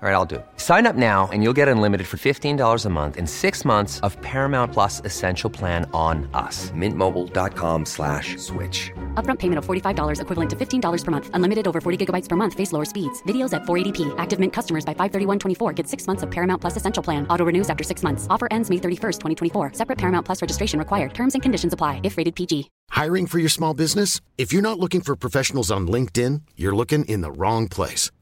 All right, I'll do it. Sign up now and you'll get unlimited for $15 a month and six months of Paramount Plus Essential Plan on us. Mintmobile.com slash switch. Upfront payment of $45 equivalent to $15 per month. Unlimited over 40 gigabytes per month. Face lower speeds. Videos at 480p. Active Mint customers by 531.24 get six months of Paramount Plus Essential Plan. Auto renews after six months. Offer ends May 31st, 2024. Separate Paramount Plus registration required. Terms and conditions apply if rated PG. Hiring for your small business? If you're not looking for professionals on LinkedIn, you're looking in the wrong place.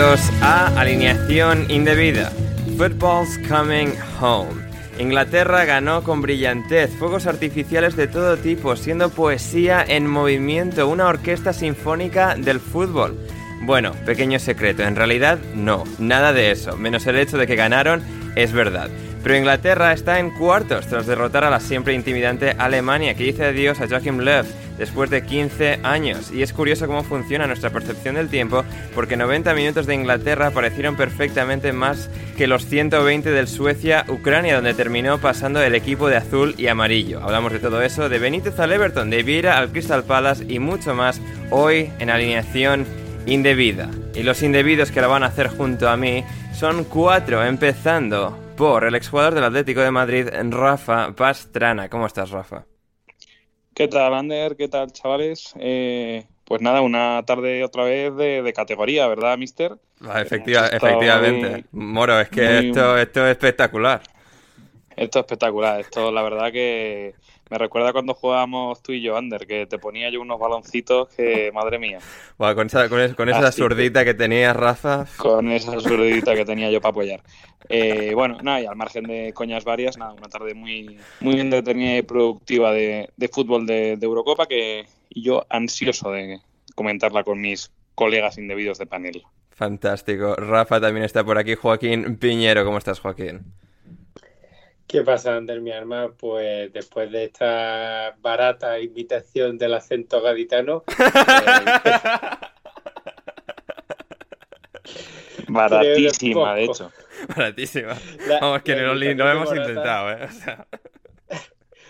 A Alineación Indebida. Football's Coming Home. Inglaterra ganó con brillantez, fuegos artificiales de todo tipo, siendo poesía en movimiento, una orquesta sinfónica del fútbol. Bueno, pequeño secreto, en realidad no, nada de eso, menos el hecho de que ganaron es verdad. Pero Inglaterra está en cuartos tras derrotar a la siempre intimidante Alemania, que dice adiós a Joachim Löw después de 15 años. Y es curioso cómo funciona nuestra percepción del tiempo, porque 90 minutos de Inglaterra parecieron perfectamente más que los 120 del Suecia-Ucrania, donde terminó pasando el equipo de azul y amarillo. Hablamos de todo eso, de Benítez al Everton, de Vieira al Crystal Palace y mucho más hoy en alineación indebida. Y los indebidos que lo van a hacer junto a mí son cuatro, empezando por el exjugador del Atlético de Madrid, Rafa Pastrana. ¿Cómo estás, Rafa? ¿Qué tal, Ander? ¿Qué tal, chavales? Eh, pues nada, una tarde otra vez de, de categoría, ¿verdad, mister? Ah, efectiva- efectivamente. Moro, es que muy- esto, esto es espectacular. Esto es espectacular. Esto, la verdad que me recuerda cuando jugábamos tú y yo, Ander, que te ponía yo unos baloncitos que, madre mía, con esa, con es- con esa zurdita que tenías, Rafa. con esa absurdita que tenía yo para apoyar. Eh, bueno, nada, y al margen de coñas varias, nada, una tarde muy, muy entretenida y productiva de, de fútbol de, de Eurocopa que yo ansioso de comentarla con mis colegas indebidos de panel. Fantástico. Rafa también está por aquí. Joaquín Piñero, ¿cómo estás, Joaquín? ¿Qué pasa, Ander, mi arma? Pues después de esta barata invitación del acento gaditano, eh, Baratísima, de hecho. Baratísima. La- Vamos, que no, lo hemos Morata- intentado, ¿eh? O sea,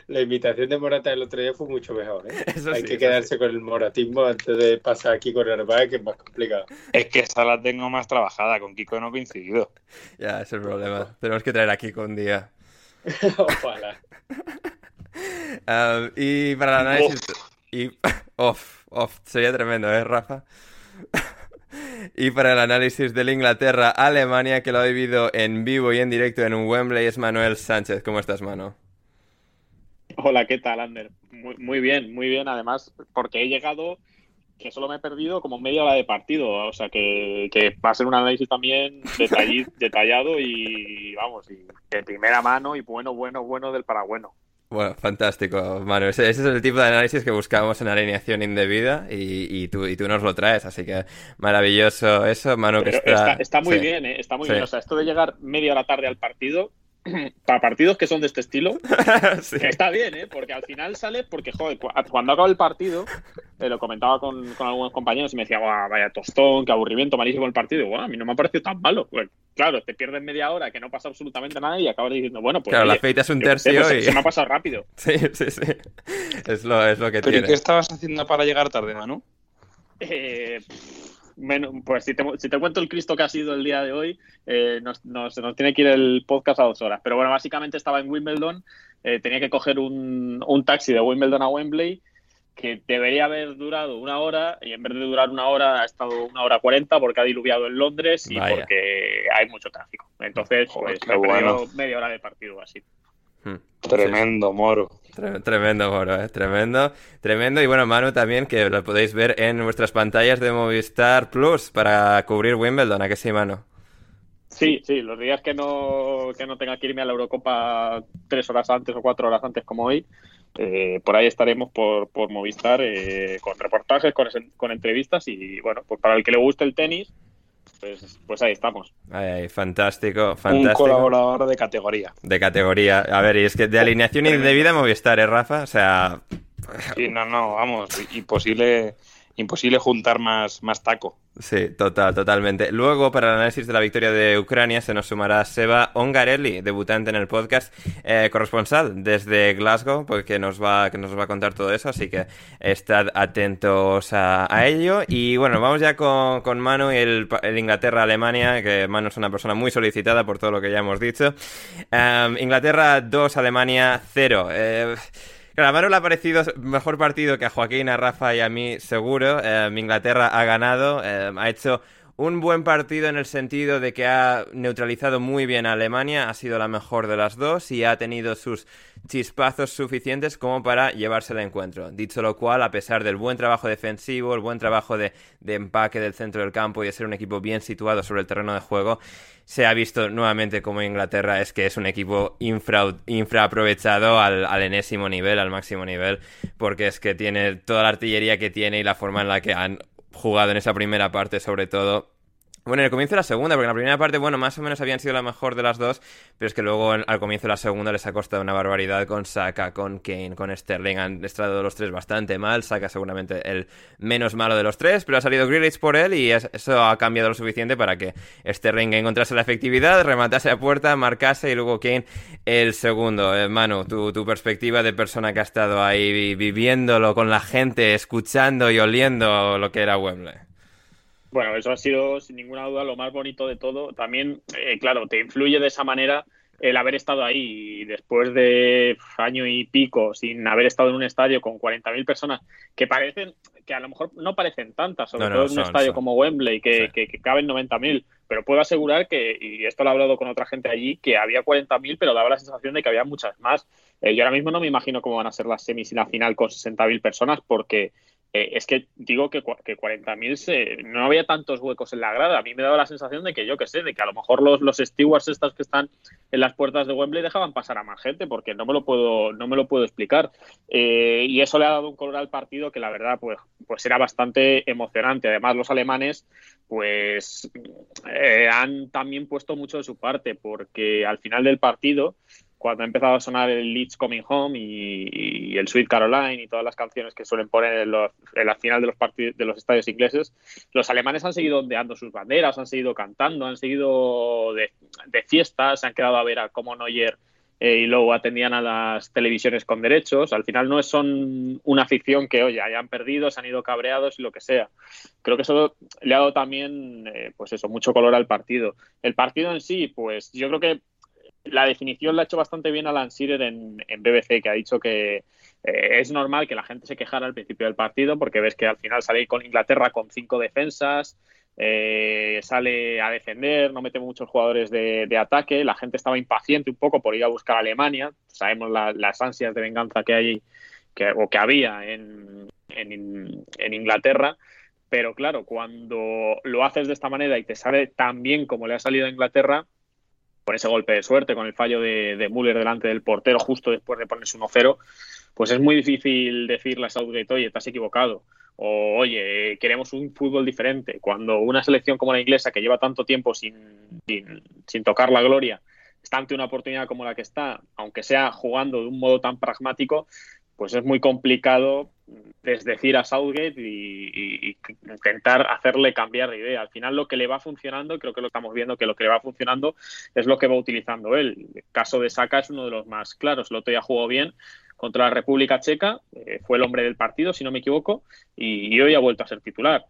la invitación de Morata el otro día fue mucho mejor. ¿eh? Eso Hay sí, que eso quedarse con el moratismo antes de pasar aquí con Herbal, que es más complicado. Es que esa la tengo más trabajada, con Kiko no he coincidido. ya, es el problema. Tenemos que traer aquí con un día. Ojalá. Y para el análisis... Y... Off, off. Sería tremendo, ¿eh, Rafa? Y para el análisis del Inglaterra-Alemania, que lo ha vivido en vivo y en directo en un Wembley, es Manuel Sánchez. ¿Cómo estás, Mano? Hola, ¿qué tal, Ander? Muy, muy bien, muy bien, además, porque he llegado, que solo me he perdido como media hora de partido, o sea que, que va a ser un análisis también detallado y, vamos, y de primera mano y bueno, bueno, bueno del paragüeno. Bueno, fantástico, Manu. Ese, ese es el tipo de análisis que buscamos en alineación indebida y, y tú, y tú nos lo traes, así que maravilloso eso, Manu, que está... está, está muy sí. bien, ¿eh? Está muy Sí. bien, o sea, esto de llegar media hora tarde al partido para partidos que son de este estilo, está bien, ¿eh? Porque al final sale, porque, joder, cuando acaba el partido, eh, lo comentaba con, algunos compañeros y me decía, vaya tostón, qué aburrimiento, malísimo el partido. Bueno, a mí no me ha parecido tan malo. Pues, claro, te pierdes media hora que no pasa absolutamente nada y acabas diciendo, bueno, pues. Claro, la feita es un tercio pues, y. Se me ha pasado rápido. Sí, sí, sí. Es lo, es lo que ¿Pero tiene. qué estabas haciendo para llegar tarde, Manu? Eh pues si te, si te, cuento el Cristo que ha sido el día de hoy, eh, nos, nos, tiene que ir el podcast a dos horas. Pero bueno, básicamente estaba en Wimbledon, eh, tenía que coger un, un, taxi de Wimbledon a Wembley que debería haber durado una hora y en vez de durar una hora ha estado una hora cuarenta porque ha diluviado en Londres y porque hay mucho tráfico. Entonces, pues me he perdido media hora de partido así. Hmm. Tremendo, Moro. Tremendo, Moro, ¿eh? tremendo, tremendo. Y bueno, Manu también, que lo podéis ver en vuestras pantallas de Movistar Plus para cubrir Wimbledon, ¿a qué sí, Manu? Sí, sí, los días que no, que no tenga que irme a la Eurocopa tres horas antes o cuatro horas antes como hoy, eh, por ahí estaremos por, por Movistar eh, con reportajes, con, con entrevistas y bueno, pues para el que le guste el tenis, pues, pues ahí estamos. fantástico, fantástico. Un colaborador de categoría. De categoría. A ver, y es que de alineación indebida Movistar, ¿eh, Rafa? O sea... Sí, no, no, vamos, imposible imposible juntar más, más taco. Sí, total, totalmente. Luego, para el análisis de la victoria de Ucrania, se nos sumará Seba Ongarelli, debutante en el podcast, eh, corresponsal desde Glasgow, porque nos va, que nos va a contar todo eso, así que estad atentos a, ello. Y bueno, vamos ya con, con Manu y el, Inglaterra-Alemania, que Manu es una persona muy solicitada por todo lo que ya hemos dicho. Em, Inglaterra 2, Alemania 0. Eh, Claro, le ha parecido mejor partido que a Joaquín, a Rafa y a mí, seguro. Eh, Inglaterra ha ganado, eh, ha hecho un buen partido en el sentido de que ha neutralizado muy bien a Alemania, ha sido la mejor de las dos y ha tenido sus chispazos suficientes como para llevarse el encuentro. Dicho lo cual, a pesar del buen trabajo defensivo, el buen trabajo de, empaque del centro del campo y de ser un equipo bien situado sobre el terreno de juego, se ha visto nuevamente como Inglaterra es que es un equipo infra, infraaprovechado al, al, enésimo nivel, al máximo nivel, porque es que tiene toda la artillería que tiene y la forma en la que han jugado en esa primera parte sobre todo bueno, en el comienzo de la segunda, porque en la primera parte, bueno, más o menos habían sido la mejor de las dos, pero es que luego al comienzo de la segunda les ha costado una barbaridad con Saka, con Kane, con Sterling. Han estado los tres bastante mal. Saka seguramente el menos malo de los tres, pero ha salido Grealish por él y eso ha cambiado lo suficiente para que Sterling encontrase la efectividad, rematase a puerta, marcase y luego Kane el segundo. Eh, Manu, tu, tu perspectiva de persona que ha estado ahí viviéndolo con la gente, escuchando y oliendo lo que era Wembley. Bueno, eso ha sido sin ninguna duda lo más bonito de todo. También, eh, claro, te influye de esa manera el haber estado ahí después de año y pico sin haber estado en un estadio con 40.000 personas que parecen, que a lo mejor no parecen tantas, sobre todo en un estadio como Wembley, que, que, que caben 90.000, pero puedo asegurar que, y esto lo he hablado con otra gente allí, que había 40.000, pero daba la sensación de que había muchas más. Eh, yo ahora mismo no me imagino cómo van a ser las semis y la final con 60.000 personas, porque eh, es que digo que, que 40.000 no había tantos huecos en la grada. A mí me daba la sensación de que yo que sé, de que a lo mejor los, los stewards estos que están en las puertas de Wembley dejaban pasar a más gente, porque no me lo puedo, no me lo puedo explicar. Eh, y eso le ha dado un color al partido que la verdad pues, pues era bastante emocionante. Además, los alemanes pues eh, han también puesto mucho de su parte, porque al final del partido cuando ha empezado a sonar el Leeds Coming Home y, el Sweet Caroline y todas las canciones que suelen poner en, la final de los, de los estadios ingleses, los alemanes han seguido ondeando sus banderas, han seguido cantando, han seguido de, fiestas, se han quedado a ver a cómo Neuer eh, y luego atendían a las televisiones con derechos. Al final no son una ficción que, oye, hayan perdido, se han ido cabreados y lo que sea. Creo que eso le ha dado también, eh, pues eso, mucho color al partido. El partido en sí, pues yo creo que la definición la ha hecho bastante bien Alan Shearer en, BBC, que ha dicho que eh, es normal que la gente se quejara al principio del partido porque ves que al final sale con Inglaterra con cinco defensas, eh, sale a defender, no mete muchos jugadores de, ataque, la gente estaba impaciente un poco por ir a buscar a Alemania, sabemos las ansias de venganza que hay que, o que había en, en Inglaterra, pero claro, cuando lo haces de esta manera y te sale tan bien como le ha salido a Inglaterra, con ese golpe de suerte, con el fallo de, de Müller delante del portero justo después de ponerse 1-0, pues es muy difícil decirle a Southgate, oye, estás equivocado. O, oye, queremos un fútbol diferente. Cuando una selección como la inglesa, que lleva tanto tiempo sin, sin, tocar la gloria, está ante una oportunidad como la que está, aunque sea jugando de un modo tan pragmático, pues es muy complicado desdecir a Southgate y, intentar hacerle cambiar de idea. Al final lo que le va funcionando, creo que lo estamos viendo, que lo que le va funcionando es lo que va utilizando él. El caso de Saka es uno de los más claros. El otro jugó bien contra la República Checa, eh, fue el hombre del partido, si no me equivoco, y, hoy ha vuelto a ser titular.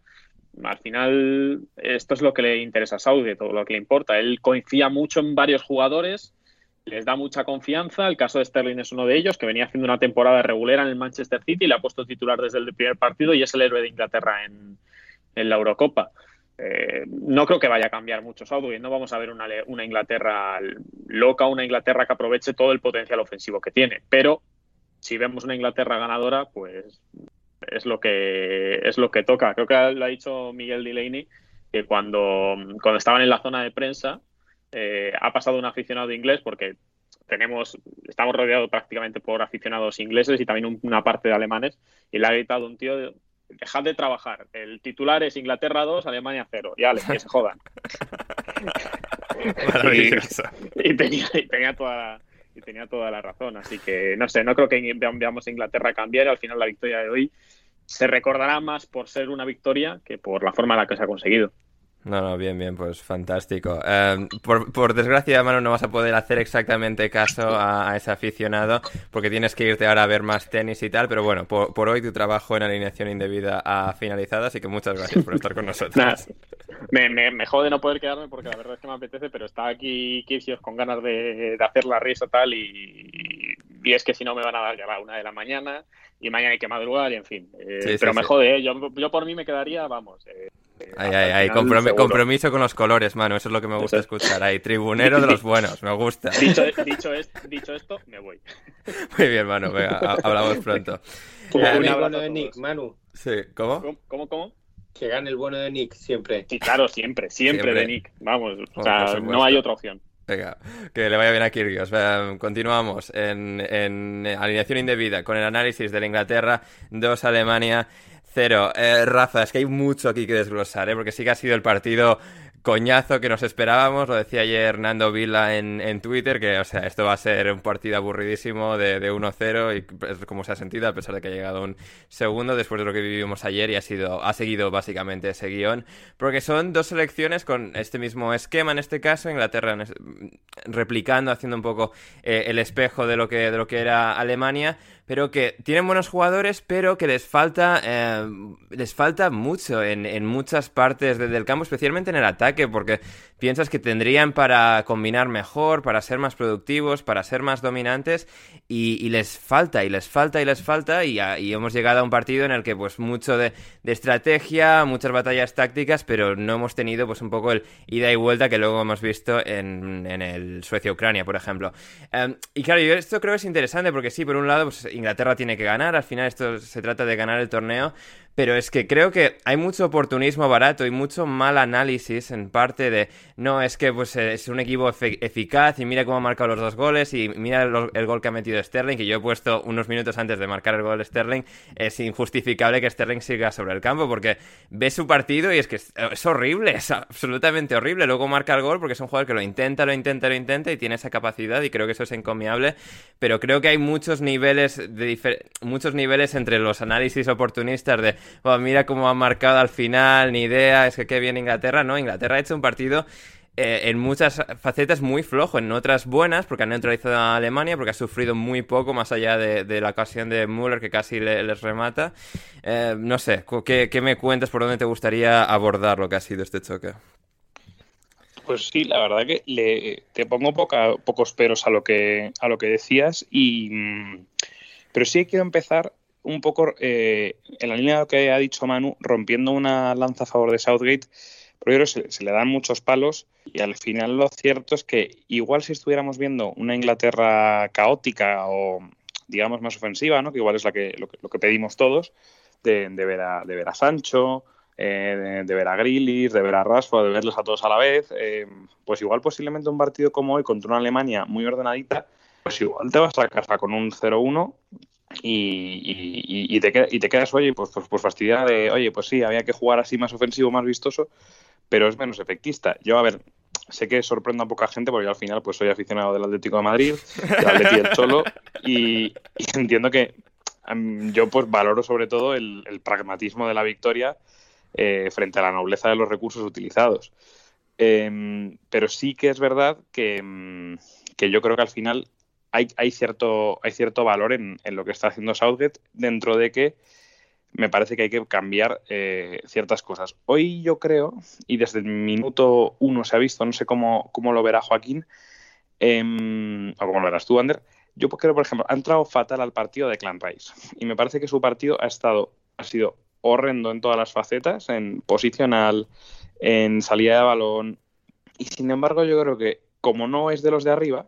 Al final, esto es lo que le interesa a Southgate, todo lo que le importa. Él confía mucho en varios jugadores, les da mucha confianza. El caso de Sterling es uno de ellos, que venía haciendo una temporada regular en el Manchester City, le ha puesto titular desde el primer partido y es el héroe de Inglaterra en, la Eurocopa. Eh, no creo que vaya a cambiar mucho Southgate, no vamos a ver una, una, Inglaterra loca, una Inglaterra que aproveche todo el potencial ofensivo que tiene, pero si vemos una Inglaterra ganadora, pues es lo que es lo que toca. Creo que lo ha dicho Miguel Delaney que cuando, cuando estaban en la zona de prensa eh, ha pasado un aficionado inglés porque tenemos, estamos rodeados prácticamente por aficionados ingleses y también una parte de alemanes, y le ha gritado un tío, dejad de trabajar, el titular es Inglaterra 2, Alemania 0, y ale, que se jodan. y, tenía, y, tenía, toda, y tenía toda la razón, así que no sé, no creo que veamos a Inglaterra cambiar, al final la victoria de hoy se recordará más por ser una victoria que por la forma en la que se ha conseguido. No, no, bien, bien, pues fantástico. Em, por, desgracia, Manu, no vas a poder hacer exactamente caso a, ese aficionado porque tienes que irte ahora a ver más tenis y tal, pero bueno, por, hoy tu trabajo en alineación indebida ha finalizado, así que muchas gracias por estar con nosotros. me, me, jode no poder quedarme porque la verdad es que me apetece, pero está aquí Kirsios con ganas de, hacer la risa tal y, y, es que si no me van a dar ya a una de la mañana y mañana hay que madrugar y en fin. Eh, pero me jode, ¿eh? yo, yo por mí me quedaría, vamos. Eh, Ay, ay, ay, compromiso con los colores, mano, eso es lo que me gusta escuchar. Ahí, tribunero de los buenos, me gusta. Dicho, dicho, esto, me voy. Muy bien, mano, venga, hablamos pronto. Que gane el bueno de Nick, Manu. Sí, ¿cómo? ¿Cómo, cómo? Que gane el bueno de Nick, siempre. Sí, claro, siempre, siempre, de Nick. Vamos, o sea, no hay otra opción. Que le vaya bien a Kirgios. Continuamos en, en alineación indebida con el análisis de la Inglaterra 2 Alemania Cero. Eh, Rafa, es que hay mucho aquí que desglosar, ¿eh? porque sí que ha sido el partido coñazo que nos esperábamos. Lo decía ayer Hernando Vila en, en Twitter, que o sea, esto va a ser un partido aburridísimo de, de 1-0 y es como se ha sentido, a pesar de que ha llegado un segundo después de lo que vivimos ayer y ha, sido, ha seguido básicamente ese guion. Porque son dos selecciones con este mismo esquema en este caso, Inglaterra replicando, haciendo un poco eh, el espejo de lo, que, de lo que era Alemania pero que tienen buenos jugadores, pero que les falta, eh, les falta mucho en, en muchas partes del campo, especialmente en el ataque, porque piensas que tendrían para combinar mejor, para ser más productivos, para ser más dominantes, y, les falta, y les falta, y les falta, y, hemos llegado a un partido en el que pues mucho de, estrategia, muchas batallas tácticas, pero no hemos tenido pues un poco el ida y vuelta que luego hemos visto en, el Suecia-Ucrania, por ejemplo. Em, y claro, yo esto creo que es interesante porque sí, por un lado, pues Inglaterra tiene que ganar, al final esto se trata de ganar el torneo, pero es que creo que hay mucho oportunismo barato y mucho mal análisis en parte de, no, es que pues es un equipo eficaz y mira cómo ha marcado los dos goles y mira el, gol que ha metido Sterling, que yo he puesto unos minutos antes de marcar el gol de Sterling, es injustificable que Sterling siga sobre el campo porque ve su partido y es que es, horrible, es absolutamente horrible. Luego marca el gol porque es un jugador que lo intenta, lo intenta, lo intenta y tiene esa capacidad y creo que eso es encomiable, pero creo que hay muchos niveles, de muchos niveles entre los análisis oportunistas de mira cómo ha marcado al final, ni idea, es que qué bien Inglaterra. No, Inglaterra ha hecho un partido eh, en muchas facetas muy flojo, en otras buenas, porque ha neutralizado a Alemania, porque ha sufrido muy poco, más allá de, la ocasión de Müller, que casi les remata. Eh, no sé, ¿qué, me cuentas por dónde te gustaría abordar lo que ha sido este choque? Pues sí, la verdad que le, te pongo pocos peros a lo que a lo que decías y mm, pero sí quiero empezar un poco eh, en la línea de lo que ha dicho Manu, rompiendo una lanza a favor de Southgate, pero se, le dan muchos palos y al final lo cierto es que igual si estuviéramos viendo una Inglaterra caótica o digamos más ofensiva, ¿no? que igual es la que, lo, que, pedimos todos, de, ver, a, de ver a Sancho, eh, de, ver a Grillis, de ver a Rashford, de verlos a todos a la vez, eh, pues igual posiblemente un partido como hoy contra una Alemania muy ordenadita, pues igual te vas a casa con un 0-1 y, te, y te quedas, oye, pues, pues, pues de, oye, pues sí, había que jugar así más ofensivo, más vistoso, pero es menos efectista. Yo, a ver, sé que sorprendo a poca gente porque al final pues soy aficionado del Atlético de Madrid, del Atlético del Cholo y, entiendo que yo pues valoro sobre todo el, pragmatismo de la victoria eh, frente a la nobleza de los recursos utilizados. Em, pero sí que es verdad que, que, yo creo que al final hay, cierto, hay cierto valor en, en, lo que está haciendo Southgate dentro de que me parece que hay que cambiar eh, ciertas cosas. Hoy yo creo, y desde el minuto uno se ha visto, no sé cómo, cómo lo verá Joaquín, em, o cómo lo verás tú, Ander, yo creo, por ejemplo, ha entrado fatal al partido de Clan Rice. Y me parece que su partido ha estado, ha sido horrendo en todas las facetas, en posicional, en salida de balón. Y sin embargo, yo creo que como no es de los de arriba,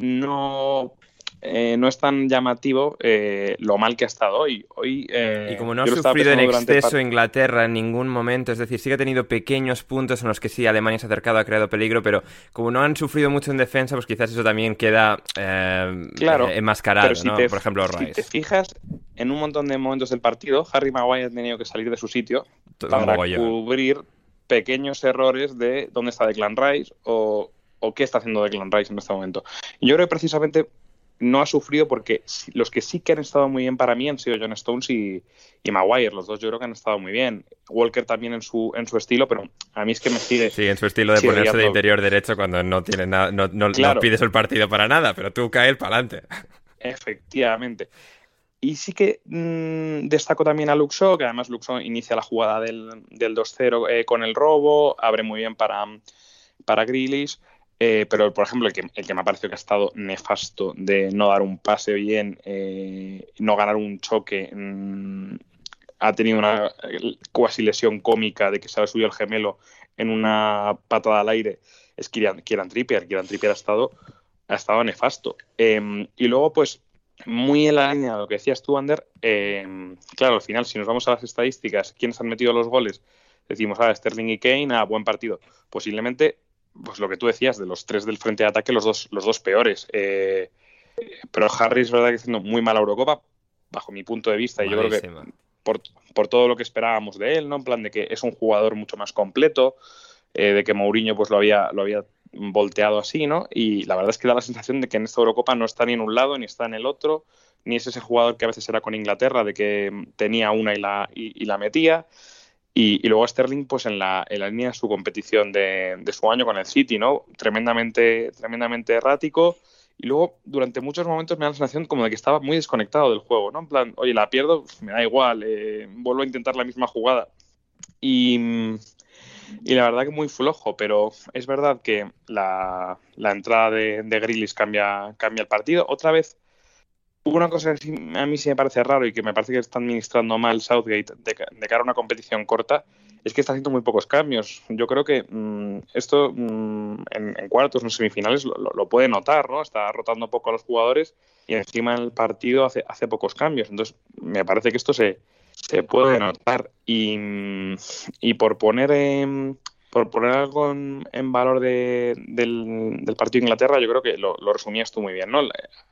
no eh, no es tan llamativo eh, lo mal que ha estado hoy. hoy eh, y como no ha sufrido en exceso Inglaterra en ningún momento, es decir, sí que ha tenido pequeños puntos en los que sí Alemania se ha acercado, ha creado peligro, pero como no han sufrido mucho en defensa, pues quizás eso también queda claro, enmascarado, ¿no? Por ejemplo, Rice. Si te fijas, en un montón de momentos del partido, Harry Maguire ha tenido que salir de su sitio para cubrir pequeños errores de dónde está Declan Rice o, o qué está haciendo Declan Rice en este momento. Y yo creo que precisamente no ha sufrido porque los que sí que han estado muy bien para mí han sido John Stones y, Maguire. Los dos yo creo que han estado muy bien. Walker también en su, en su estilo, pero a mí es que me sigue. Sí, en su estilo de ponerse de interior derecho cuando no tiene nada, no, no, pides el partido para nada, pero tú caes para adelante. Efectivamente. Y sí que mm, destaco también a Luxo, que además Luxo inicia la jugada del, del 2-0 eh, con el robo, abre muy bien para, para Grealish. Eh, pero, por ejemplo, el que, el que, me ha parecido que ha estado nefasto de no dar un pase bien, eh, no ganar un choque, mm, ha tenido una cuasi lesión cómica de que se ha subido el gemelo en una patada al aire, es Kieran, Trippier. Kieran Trippier ha estado, ha estado nefasto. Em, y luego, pues, muy en la línea de lo que decías tú, Ander, em, claro, al final, si nos vamos a las estadísticas, ¿quiénes han metido los goles? Decimos, ah, Sterling y Kane, a buen partido. Posiblemente pues lo que tú decías, de los tres del frente de ataque, los dos, los dos peores. Eh, pero Harry es verdad que haciendo muy mala Eurocopa, bajo mi punto de vista, y yo creo que por, por, todo lo que esperábamos de él, ¿no? En plan de que es un jugador mucho más completo, eh, de que Mourinho pues lo había, lo había volteado así, ¿no? Y la verdad es que da la sensación de que en esta Eurocopa no está ni en un lado ni está en el otro, ni es ese jugador que a veces era con Inglaterra, de que tenía una y la, y la metía. Y, luego Sterling, pues en la, en la línea de su competición de, de, su año con el City, ¿no? Tremendamente, tremendamente errático. Y luego, durante muchos momentos me da la sensación como de que estaba muy desconectado del juego, ¿no? En plan, oye, la pierdo, me da igual, eh, vuelvo a intentar la misma jugada. Y, y, la verdad que muy flojo, pero es verdad que la, la entrada de, de Grillis cambia, cambia el partido. Otra vez una cosa que a mí sí me parece raro y que me parece que está administrando mal Southgate de, cara a una competición corta es que está haciendo muy pocos cambios. Yo creo que mm, esto mm, en, cuartos, en semifinales, lo, puede notar, ¿no? Está rotando poco a los jugadores y encima en el partido hace, hace pocos cambios. Entonces, me parece que esto se, se puede notar. Y, y por poner en por poner algo en, valor del, partido de Inglaterra, yo creo que lo, resumías tú muy bien, ¿no?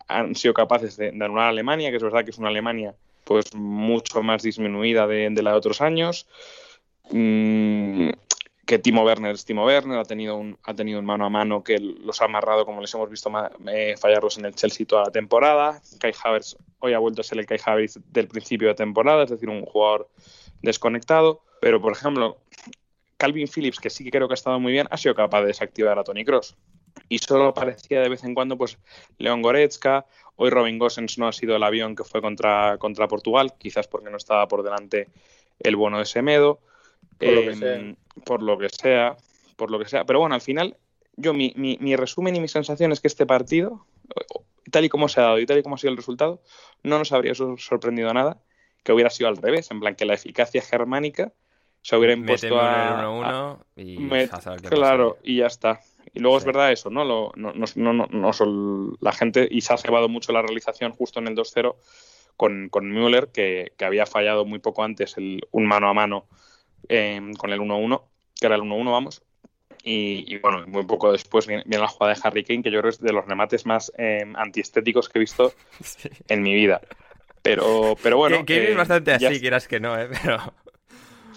Han sido capaces de, anular a Alemania, que es verdad que es una Alemania pues mucho más disminuida de, la de otros años. Mm, que Timo Werner es Timo Werner, ha tenido un, ha tenido un mano a mano que los ha amarrado, como les hemos visto eh, fallarlos en el Chelsea toda la temporada. Kai Havertz hoy ha vuelto a ser el Kai Havertz del principio de temporada, es decir, un jugador desconectado. Pero, por ejemplo, Calvin Phillips, que sí que creo que ha estado muy bien, ha sido capaz de desactivar a Tony Cross. Y solo aparecía de vez en cuando, pues, León Goretzka. Hoy Robin Gosens no ha sido el avión que fue contra, contra Portugal, quizás porque no estaba por delante el bueno de Semedo. Por, lo, que sea. Em, por lo que sea. Por lo que sea. Pero bueno, al final, yo mi, mi resumen y mi sensación es que este partido, tal y como se ha dado y tal y como ha sido el resultado, no nos habría sorprendido nada que hubiera sido al revés, en plan que la eficacia germánica se hubiera impuesto a, y claro y ya está y luego es verdad eso no no, no, no, no la gente y se ha cebado mucho la realización justo en el 2-0 con, con Müller que, que, había fallado muy poco antes el, un mano a mano em, con el 1-1 que era el 1-1 vamos y, bueno, muy poco después viene, la jugada de Harry Kane, que yo creo es de los remates más eh, antiestéticos que he visto en mi vida. Pero, pero bueno. Que, es bastante así, quieras que no, ¿eh? Pero...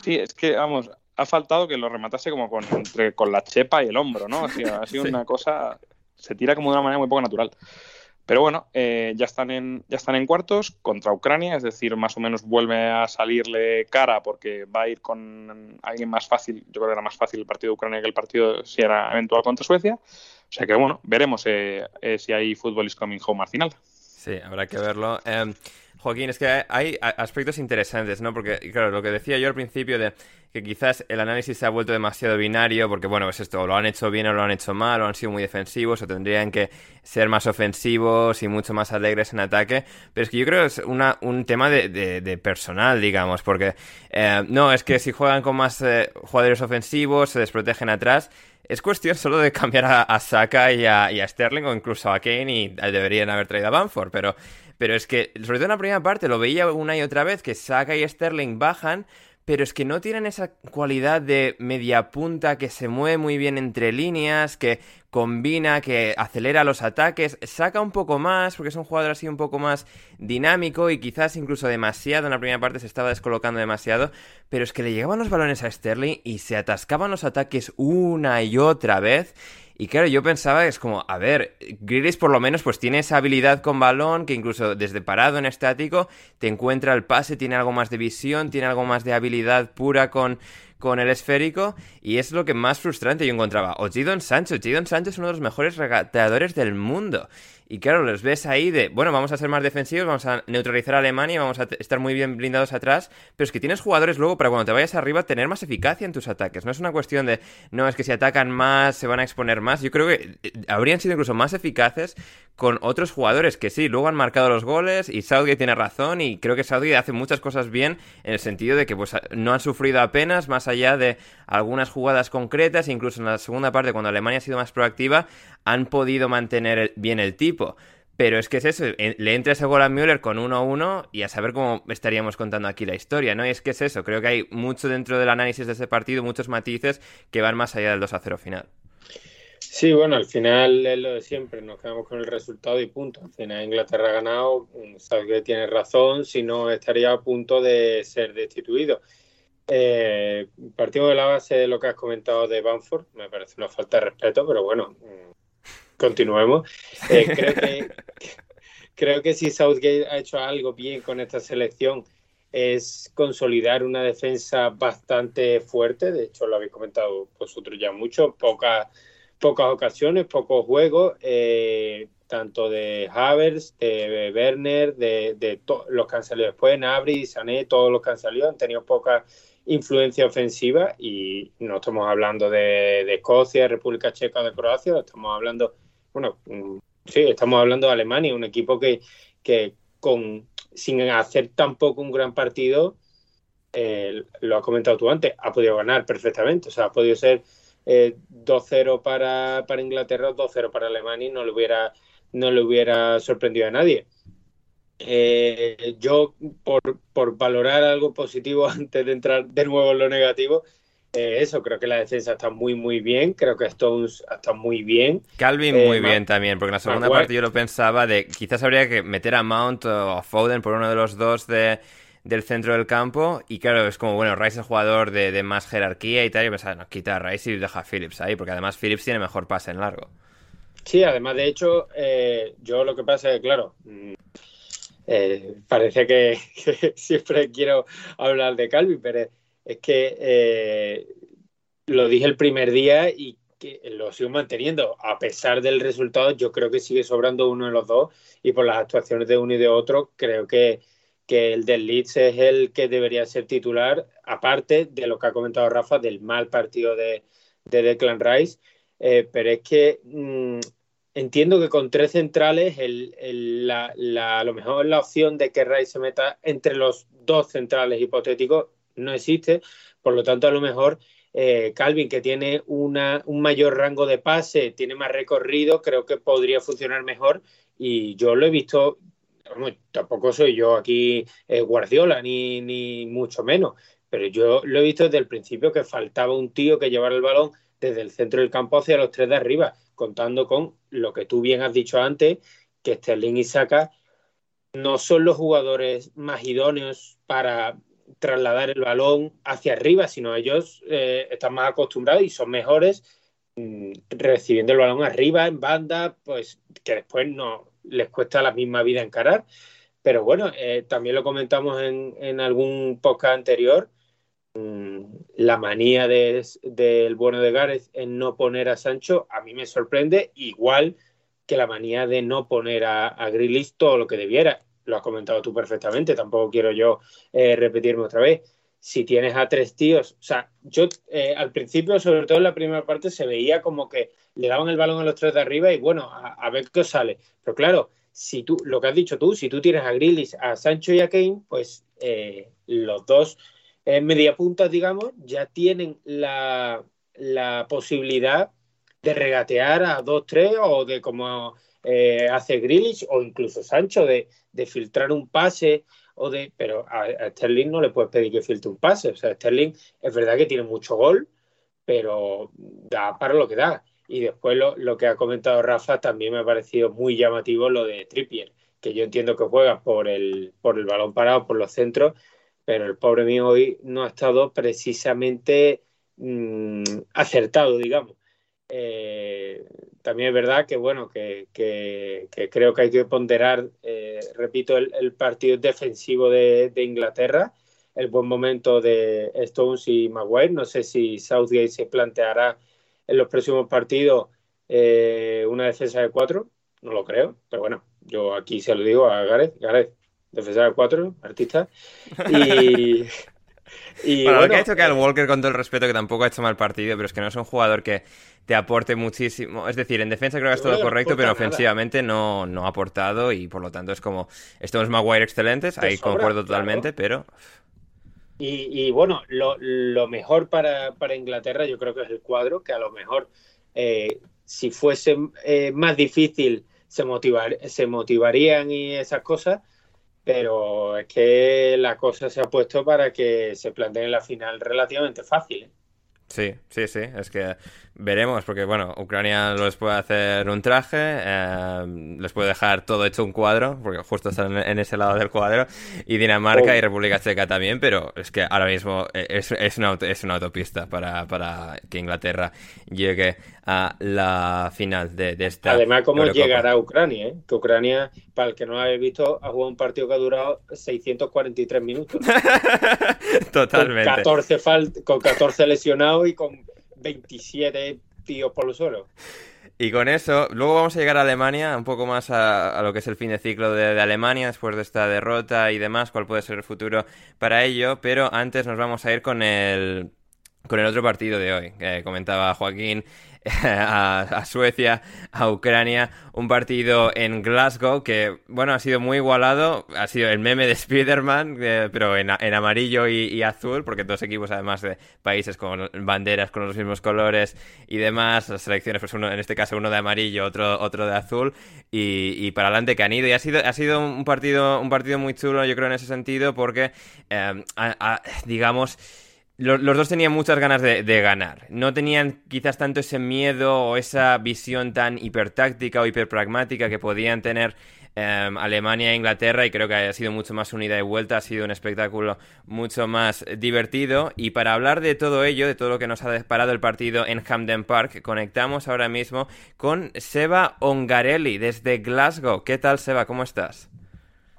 Sí, es que, vamos, ha faltado que lo rematase como con, entre, con la chepa y el hombro, ¿no? ha sido una cosa, se tira como de una manera muy poco natural. Pero bueno, eh, ya, están en, ya están en cuartos contra Ucrania, es decir, más o menos vuelve a salirle cara porque va a ir con alguien más fácil. Yo creo que era más fácil el partido de Ucrania que el partido si era eventual contra Suecia. O sea que bueno, veremos eh, eh, si hay fútbol is coming home al final. Sí, habrá que verlo. Joaquín, es que hay aspectos interesantes, ¿no? Porque, claro, lo que decía yo al principio de que quizás el análisis se ha vuelto demasiado binario, porque, bueno, es esto, lo han hecho bien o lo han hecho mal, o han sido muy defensivos, o tendrían que ser más ofensivos y mucho más alegres en ataque. Pero es que yo creo que es una, un tema de, de, personal, digamos, porque, eh, no, es que si juegan con más eh, jugadores ofensivos, se desprotegen atrás. Es cuestión solo de cambiar a, Saka y a, y a, Sterling o incluso a Kane y deberían haber traído a Banford, pero pero es que, sobre todo en la primera parte, lo veía una y otra vez que Saka y Sterling bajan, pero es que no tienen esa cualidad de media punta que se mueve muy bien entre líneas, que combina, que acelera los ataques, saca un poco más, porque es un jugador así un poco más dinámico y quizás incluso demasiado, en la primera parte se estaba descolocando demasiado, pero es que le llegaban los balones a Sterling y se atascaban los ataques una y otra vez y claro, yo pensaba, es como, a ver, Grealish por lo menos pues tiene esa habilidad con balón que incluso desde parado en estático te encuentra el pase, tiene algo más de visión, tiene algo más de habilidad pura con, con el esférico y es lo que más frustrante yo encontraba. O Gidon Sancho, Gidon Sancho es uno de los mejores regateadores del mundo y claro, los ves ahí de, bueno, vamos a ser más defensivos, vamos a neutralizar a Alemania, vamos a estar muy bien blindados atrás, pero es que tienes jugadores luego para cuando te vayas arriba tener más eficacia en tus ataques. No es una cuestión de, no, es que si atacan más se van a exponer más. Yo creo que eh, habrían sido incluso más eficaces con otros jugadores que sí, luego han marcado los goles y Southgate tiene razón y creo que Southgate hace muchas cosas bien en el sentido de que pues no han sufrido apenas más allá de algunas jugadas concretas, incluso en la segunda parte cuando Alemania ha sido más proactiva, han podido mantener bien el tipo. Pero es que es eso, le entra ese gol a Müller con 1-1 y a saber cómo estaríamos contando aquí la historia, ¿no? Y es que es eso, creo que hay mucho dentro del análisis de ese partido, muchos matices que van más allá del 2-0 final. Sí, bueno, al final es lo de siempre, nos quedamos con el resultado y punto. Al final Inglaterra ha ganado, sabes que tiene razón, si no estaría a punto de ser destituido. Eh, partido de la base de lo que has comentado de Banford, me parece una falta de respeto, pero bueno, continuemos. Eh, creo, que, creo que si Southgate ha hecho algo bien con esta selección es consolidar una defensa bastante fuerte. De hecho, lo habéis comentado vosotros ya mucho. Pocas, pocas ocasiones, pocos juegos, eh, tanto de Havers, de Werner, de, los que han salido después, Nabri, Sané, todos los que han salido han tenido poca influencia ofensiva y no estamos hablando de, Escocia, República Checa, de Croacia, estamos hablando bueno, mm, sí, estamos hablando de Alemania, un equipo que, que con, sin hacer tampoco un gran partido, eh, lo has comentado tú antes, ha podido ganar perfectamente. O sea, ha podido ser 2-0 eh, para, para, Inglaterra o 2-0 para Alemania y no le hubiera, no le hubiera sorprendido a nadie. Eh, yo, por, por, valorar algo positivo antes de entrar de nuevo en lo negativo, eh, eso, creo que la defensa está muy, muy bien. Creo que Stones está muy bien. Calvin muy eh, bien también, porque en la segunda parte yo lo pensaba de quizás habría que meter a Mount o a Foden por uno de los dos de, del centro del campo. Y claro, es como, bueno, Rice es el jugador de, más jerarquía y tal. Y pensaba, no, quita a Rice y deja a Phillips ahí, porque además Phillips tiene mejor pase en largo. Sí, además, de hecho, yo lo que pasa es que, claro. Mm, parece que, siempre quiero hablar de Calvin, pero es que eh, lo dije el primer día y lo sigo manteniendo. A pesar del resultado, yo creo que sigue sobrando uno de los dos y por las actuaciones de uno y de otro, creo que, que el del Leeds es el que debería ser titular, aparte de lo que ha comentado Rafa, del mal partido de, de Declan Rice. Eh, pero es que mm, entiendo que con tres centrales, el, a lo mejor la opción de que Rice se meta entre los dos centrales hipotéticos no existe. Por lo tanto, a lo mejor eh, Calvin, que tiene una, un mayor rango de pase, tiene más recorrido, creo que podría funcionar mejor. Y yo lo he visto, tampoco soy yo aquí eh, Guardiola, ni, ni mucho menos, pero yo lo he visto desde el principio que faltaba un tío que llevara el balón desde el centro del campo hacia los tres de arriba, contando con lo que tú bien has dicho antes, que Sterling y Saka no son los jugadores más idóneos para trasladar el balón hacia arriba, sino ellos eh, están más acostumbrados y son mejores mm, recibiendo el balón arriba, en banda, pues que después no les cuesta la misma vida encarar. Pero bueno, eh, también lo comentamos en, en, algún podcast anterior, la manía del de, bueno de Gareth en no poner a Sancho a mí me sorprende, igual que la manía de no poner a, a todo lo que debiera lo has comentado tú perfectamente, tampoco quiero yo eh, repetirme otra vez. Si tienes a tres tíos, o sea, yo eh, al principio, sobre todo en la primera parte, se veía como que le daban el balón a los tres de arriba y bueno, a, ver qué sale. Pero claro, si tú, lo que has dicho tú, si tú tienes a Grillis, a Sancho y a Kane, pues eh, los dos media puntas, digamos, ya tienen la, posibilidad de regatear a dos, tres o de como eh, hace Grealish o incluso Sancho de, filtrar un pase o de pero a, Sterling no le puedes pedir que filtre un pase. O sea Sterling es verdad que tiene mucho gol pero da para lo que da. Y después lo, que ha comentado Rafa también me ha parecido muy llamativo lo de Trippier que yo entiendo que juega por el por el balón parado por los centros pero el pobre mío hoy no ha estado precisamente mm, acertado digamos eh, también es verdad que, bueno, que, creo que hay que ponderar, eh, repito, el, partido defensivo de, Inglaterra, el buen momento de Stones y Maguire. No sé si Southgate se planteará en los próximos partidos eh, una defensa de cuatro, no lo creo, pero bueno, yo aquí se lo digo a Gareth, Gareth, defensa de cuatro, artista. Y, Y bueno, lo que ha hecho Kyle Walker, con todo el respeto, que tampoco ha hecho mal partido, pero es que no es un jugador que te aporte muchísimo. Es decir, en defensa creo que es todo correcto, pero ofensivamente no, no ha aportado y por lo tanto es como. Estos Maguire excelentes, ahí concuerdo totalmente, pero. Y, bueno, lo, lo mejor para, para, Inglaterra yo creo que es el cuadro, que a lo mejor eh, si fuese eh, más difícil se, motivar, se motivarían y esas cosas, pero es que la cosa se ha puesto para que se plantee en la final relativamente fácil. ¿eh? Sí, sí, sí, es que veremos, porque bueno, Ucrania les puede hacer un traje, eh, les puede dejar todo hecho un cuadro, porque justo están en, ese lado del cuadro, y Dinamarca y oh. República Checa también, pero es que ahora mismo es, es, una, es una autopista para, para que Inglaterra llegue a la final de, de esta. Además, ¿cómo llegará a Ucrania? Eh? Que Ucrania, para el que no lo haya visto, ha jugado un partido que ha durado 643 minutos. Totalmente. Con 14, con 14 lesionados y con 27 tíos por los suelos. Y con eso, luego vamos a llegar a Alemania, un poco más a, lo que es el fin de ciclo de, Alemania después de esta derrota y demás, cuál puede ser el futuro para ello, pero antes nos vamos a ir con el, con el otro partido de hoy, que comentaba Joaquín, a, Suecia, a Ucrania, un partido en Glasgow que, bueno, ha sido muy igualado, ha sido el meme de Spider-Man, eh, pero en, amarillo y, azul, porque dos equipos además de países con banderas con los mismos colores y demás, las selecciones, pues uno, en este caso uno de amarillo, otro, otro de azul, y, para adelante que han ido, y ha sido, ha sido un partido, un partido muy chulo, yo creo, en ese sentido, porque, eh, digamos, los, dos tenían muchas ganas de, ganar. No tenían quizás tanto ese miedo o esa visión tan hipertáctica o hiperpragmática que podían tener em, Alemania e Inglaterra y creo que ha sido mucho más unida y vuelta, ha sido un espectáculo mucho más divertido y para hablar de todo ello, de todo lo que nos ha disparado el partido en Hamden Park, conectamos ahora mismo con Seba Ongarelli desde Glasgow. ¿Qué tal Seba? ¿Cómo estás?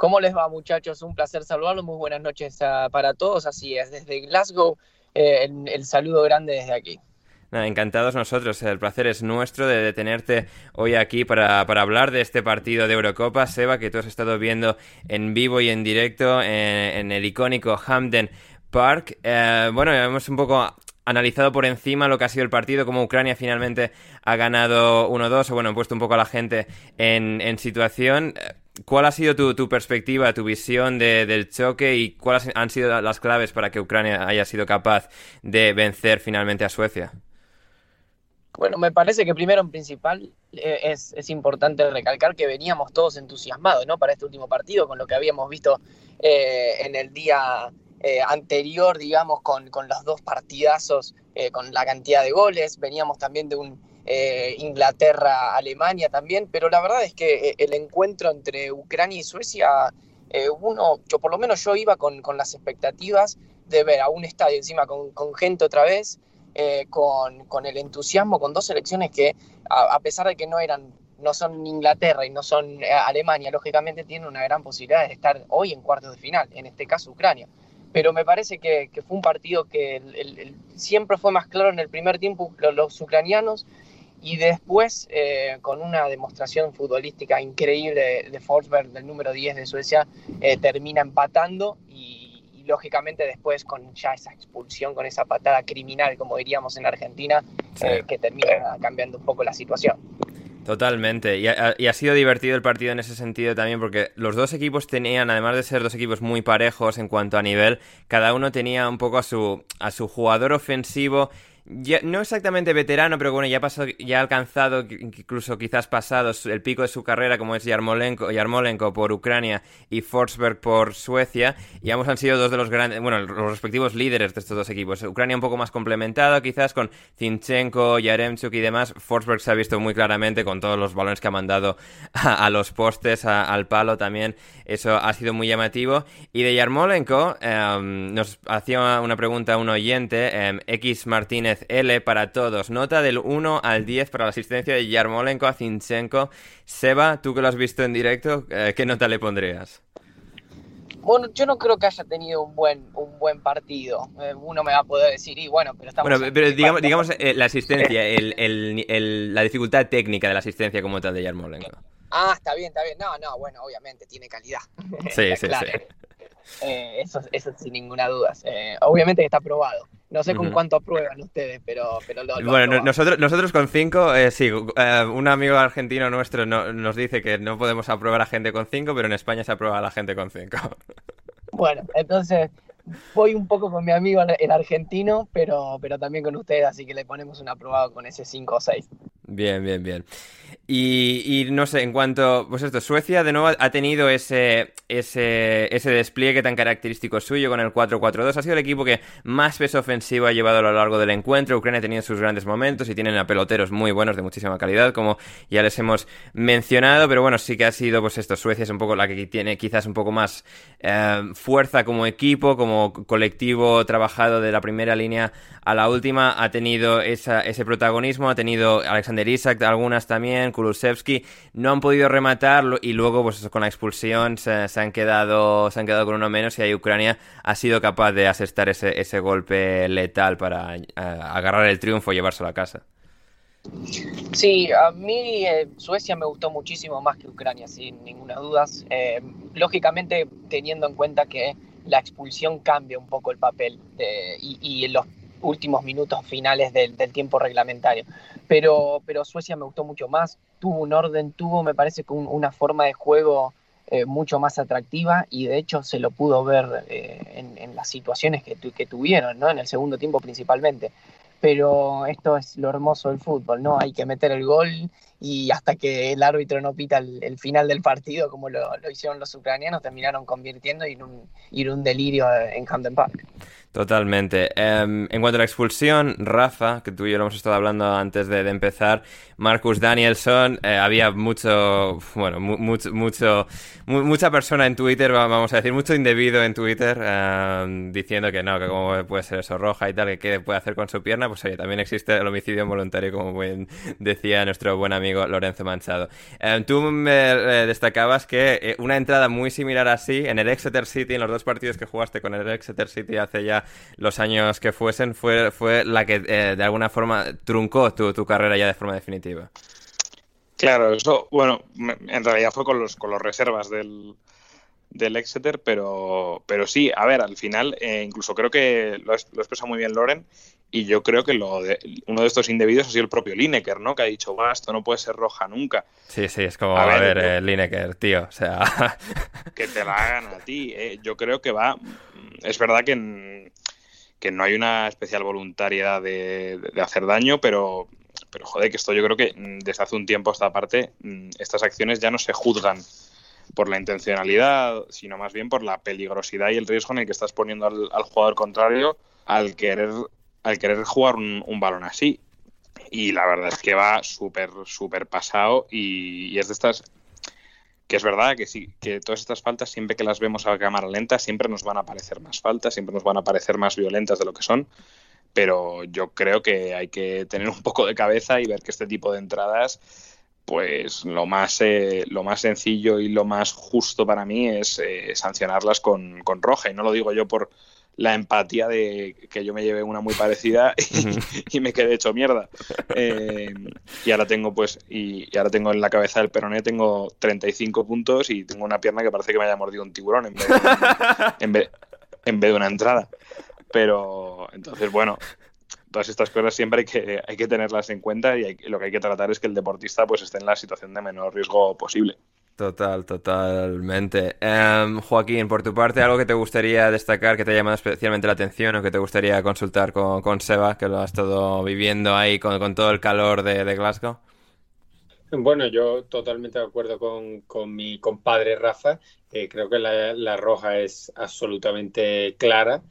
¿Cómo les va muchachos? Un placer saludarlos, muy buenas noches para todos, así es, desde Glasgow, eh, el, saludo grande desde aquí. encantados nosotros, el placer es nuestro de tenerte hoy aquí para, hablar de este partido de Eurocopa. Seba, que tú has estado viendo en vivo y en directo en, el icónico Hamden Park. Eh, bueno, hemos un poco analizado por encima lo que ha sido el partido, como Ucrania finalmente ha ganado 1-2, o bueno, he puesto un poco a la gente en, situación. ¿Cuál ha sido tu, perspectiva, tu visión del choque y cuáles han sido las claves para que Ucrania haya sido capaz de vencer finalmente a Suecia? Bueno, me parece que primero en principal eh, es, importante recalcar que veníamos todos entusiasmados ¿no? para este último partido, con lo que habíamos visto eh, en el día eh, anterior, digamos, con, con, los dos partidazos, con la cantidad de goles. Veníamos también de un eh, Inglaterra, Alemania también, pero la verdad es que eh, el encuentro entre Ucrania y Suecia eh, uno, yo por lo menos yo iba con, las expectativas de ver a un estadio encima con, gente otra vez, eh, con, el entusiasmo, con dos selecciones que a, pesar de que no eran no son Inglaterra y no son Alemania, lógicamente tienen una gran posibilidad de estar hoy en cuartos de final, en este caso Ucrania pero me parece que, fue un partido que siempre fue más claro en el primer tiempo los, ucranianos y después eh, con una demostración futbolística increíble de Forsberg, del número 10 de Suecia, eh, termina empatando y, lógicamente después con ya esa expulsión, con esa patada criminal, como diríamos en Argentina, eh, que termina cambiando un poco la situación. Totalmente. Y ha, sido divertido el partido en ese sentido también porque los dos equipos tenían, además de ser dos equipos muy parejos en cuanto a nivel, cada uno tenía un poco a su, a su jugador ofensivo no exactamente veterano, pero bueno, ya, pasó, ya ha alcanzado, incluso quizás pasado, el pico de su carrera, como es Yarmolenko, Yarmolenko por Ucrania y Forsberg por Suecia. Y ambos han sido dos de los grandes, bueno, los respectivos líderes de estos dos equipos. Ucrania un poco más complementado, quizás con Zinchenko, Yaremchuk y demás. Forsberg se ha visto muy claramente con todos los balones que ha mandado a, los postes, al palo también. Eso ha sido muy llamativo. Y de Yarmolenko, em, nos hacía una pregunta un oyente, em, X Martínez L para todos. Nota del 1 al 10 para la asistencia de Yarmolenko a Zinchenko. Seba, tú que lo has visto en directo, eh, ¿qué nota le pondrías? Bueno, yo no creo que haya tenido un buen, un buen partido. Eh, uno me va a poder decir, y bueno, pero estamos... Bueno, pero digamos, digamos eh, la asistencia, la dificultad técnica de la asistencia como tal de Yarmolenko. Ah, está bien, está bien. No, no, bueno, obviamente tiene calidad. Sí, sí, sí. Eso, eso sin ninguna duda. obviamente está probado. No sé con cuánto aprueban ustedes, pero, pero lo, Bueno, nosotros, nosotros con cinco, eh, sí, eh, un amigo argentino nuestro nos dice que no podemos aprobar a gente con cinco, pero en España se aprueba a la gente con cinco. Bueno, entonces voy un poco con mi amigo el argentino, pero, pero también con ustedes, así que le ponemos un aprobado con ese 5 o 6. Bien, bien, bien. Y, no sé, en cuanto, pues esto, Suecia de nuevo ha tenido ese, ese, ese despliegue tan característico suyo con el 4-4-2. Ha sido el equipo que más peso ofensivo ha llevado a lo largo del encuentro. Ucrania ha tenido sus grandes momentos y tienen a peloteros muy buenos de muchísima calidad, como ya les hemos mencionado. Pero bueno, sí que ha sido, pues esto, Suecia es un poco la que tiene quizás un poco más eh, fuerza como equipo, como colectivo trabajado de la primera línea a la última. Ha tenido esa, ese protagonismo, ha tenido Alexander Isak, algunas también, Kulusevski, no han podido rematar y luego pues con la expulsión se, han quedado se han quedado con uno menos y ahí Ucrania ha sido capaz de asestar ese, ese golpe letal para eh, agarrar el triunfo y llevárselo a casa. Sí, a mí eh, Suecia me gustó muchísimo más que Ucrania, sin ninguna duda. Eh, lógicamente, teniendo en cuenta que la expulsión cambia un poco el papel y, y los últimos minutos finales del, tiempo reglamentario. Pero, pero Suecia me gustó mucho más, tuvo un orden, tuvo, me parece, una forma de juego eh, mucho más atractiva y de hecho se lo pudo ver eh, en, las situaciones que, que tuvieron, ¿no? en el segundo tiempo principalmente. Pero esto es lo hermoso del fútbol, ¿no? Hay que meter el gol y hasta que el árbitro no pita el, final del partido, como lo, hicieron los ucranianos, terminaron convirtiendo en un, en un delirio en Camden Park. Totalmente. Em, en cuanto a la expulsión, Rafa, que tú y yo lo hemos estado hablando antes de, empezar, Marcus Danielson, eh, había mucho, bueno, mucho, mucho, mucha persona en Twitter, vamos a decir, mucho indebido en Twitter, em, diciendo que no, que cómo puede ser eso roja y tal, que qué puede hacer con su pierna, pues oye, también existe el homicidio involuntario, como bien decía nuestro buen amigo Lorenzo Manchado. Em, tú me eh, destacabas que eh, una entrada muy similar así, en el Exeter City, en los dos partidos que jugaste con el Exeter City hace ya los años que fuesen, fue, fue la que eh, de alguna forma truncó tu, tu carrera ya de forma definitiva. Claro, eso, bueno, en realidad fue con los, con los reservas del, del Exeter, pero, pero sí, a ver, al final, eh, incluso creo que lo, lo expresa muy bien Loren, y yo creo que lo de, uno de estos indebidos ha sido el propio Lineker, ¿no? Que ha dicho, va, esto no puede ser roja nunca. Sí, sí, es como, a, ver, eh, Lineker, tío, o sea... que te la hagan a ti. Yo creo que va... Es verdad que que no hay una especial voluntariedad de, hacer daño, pero, pero joder, que esto yo creo que mm, desde hace un tiempo a esta parte, mm, estas acciones ya no se juzgan por la intencionalidad, sino más bien por la peligrosidad y el riesgo en el que estás poniendo al, jugador contrario al querer, al querer jugar un, balón así. Y la verdad es que va súper, súper pasado y, es de estas que es verdad que sí, que todas estas faltas, siempre que las vemos a cámara lenta, siempre nos van a parecer más faltas, siempre nos van a parecer más violentas de lo que son. Pero yo creo que hay que tener un poco de cabeza y ver que este tipo de entradas, pues lo más, eh, lo más sencillo y lo más justo para mí es eh, sancionarlas con, con roja. Y no lo digo yo por, la empatía de que yo me llevé una muy parecida y, me quedé hecho mierda. Eh, y ahora tengo pues y, ahora tengo en la cabeza del peroné tengo 35 puntos y tengo una pierna que parece que me haya mordido un tiburón en vez de, en vez, en vez de una entrada. Pero entonces bueno, todas estas cosas siempre hay que, hay que tenerlas en cuenta y lo que hay que tratar es que el deportista pues esté en la situación de menor riesgo posible. Total, totalmente. Em, Joaquín, por tu parte, ¿algo que te gustaría destacar, que te ha llamado especialmente la atención o que te gustaría consultar con, Seba, que lo has estado viviendo ahí con, todo el calor de, Glasgow? Bueno, yo totalmente de acuerdo con, mi compadre Rafa. creo que la, roja es absolutamente clara.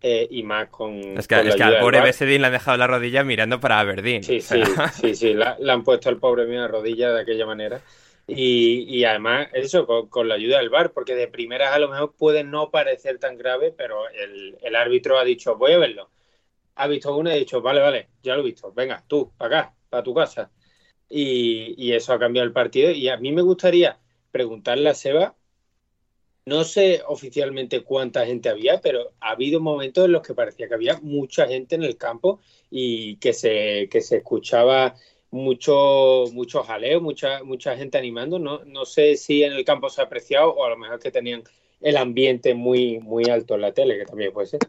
Eh, y más con. Es que, es que al pobre Besedin le han dejado la rodilla mirando para Aberdeen. Sí, sí, sí, sí, le han puesto al pobre mío la rodilla de aquella manera. Y, además, eso, con, la ayuda del VAR, porque de primeras a lo mejor puede no parecer tan grave, pero el, árbitro ha dicho, voy a verlo. Ha visto una y ha dicho, vale, vale, ya lo he visto, venga, tú, para acá, para tu casa. Y, eso ha cambiado el partido. Y a mí me gustaría preguntarle a Seba, no sé oficialmente cuánta gente había, pero ha habido momentos en los que parecía que había mucha gente en el campo y que se, que se escuchaba mucho, mucho jaleo, mucha, mucha gente animando. No, no sé si en el campo se ha apreciado o a lo mejor que tenían el ambiente muy, muy alto en la tele, que también puede ser.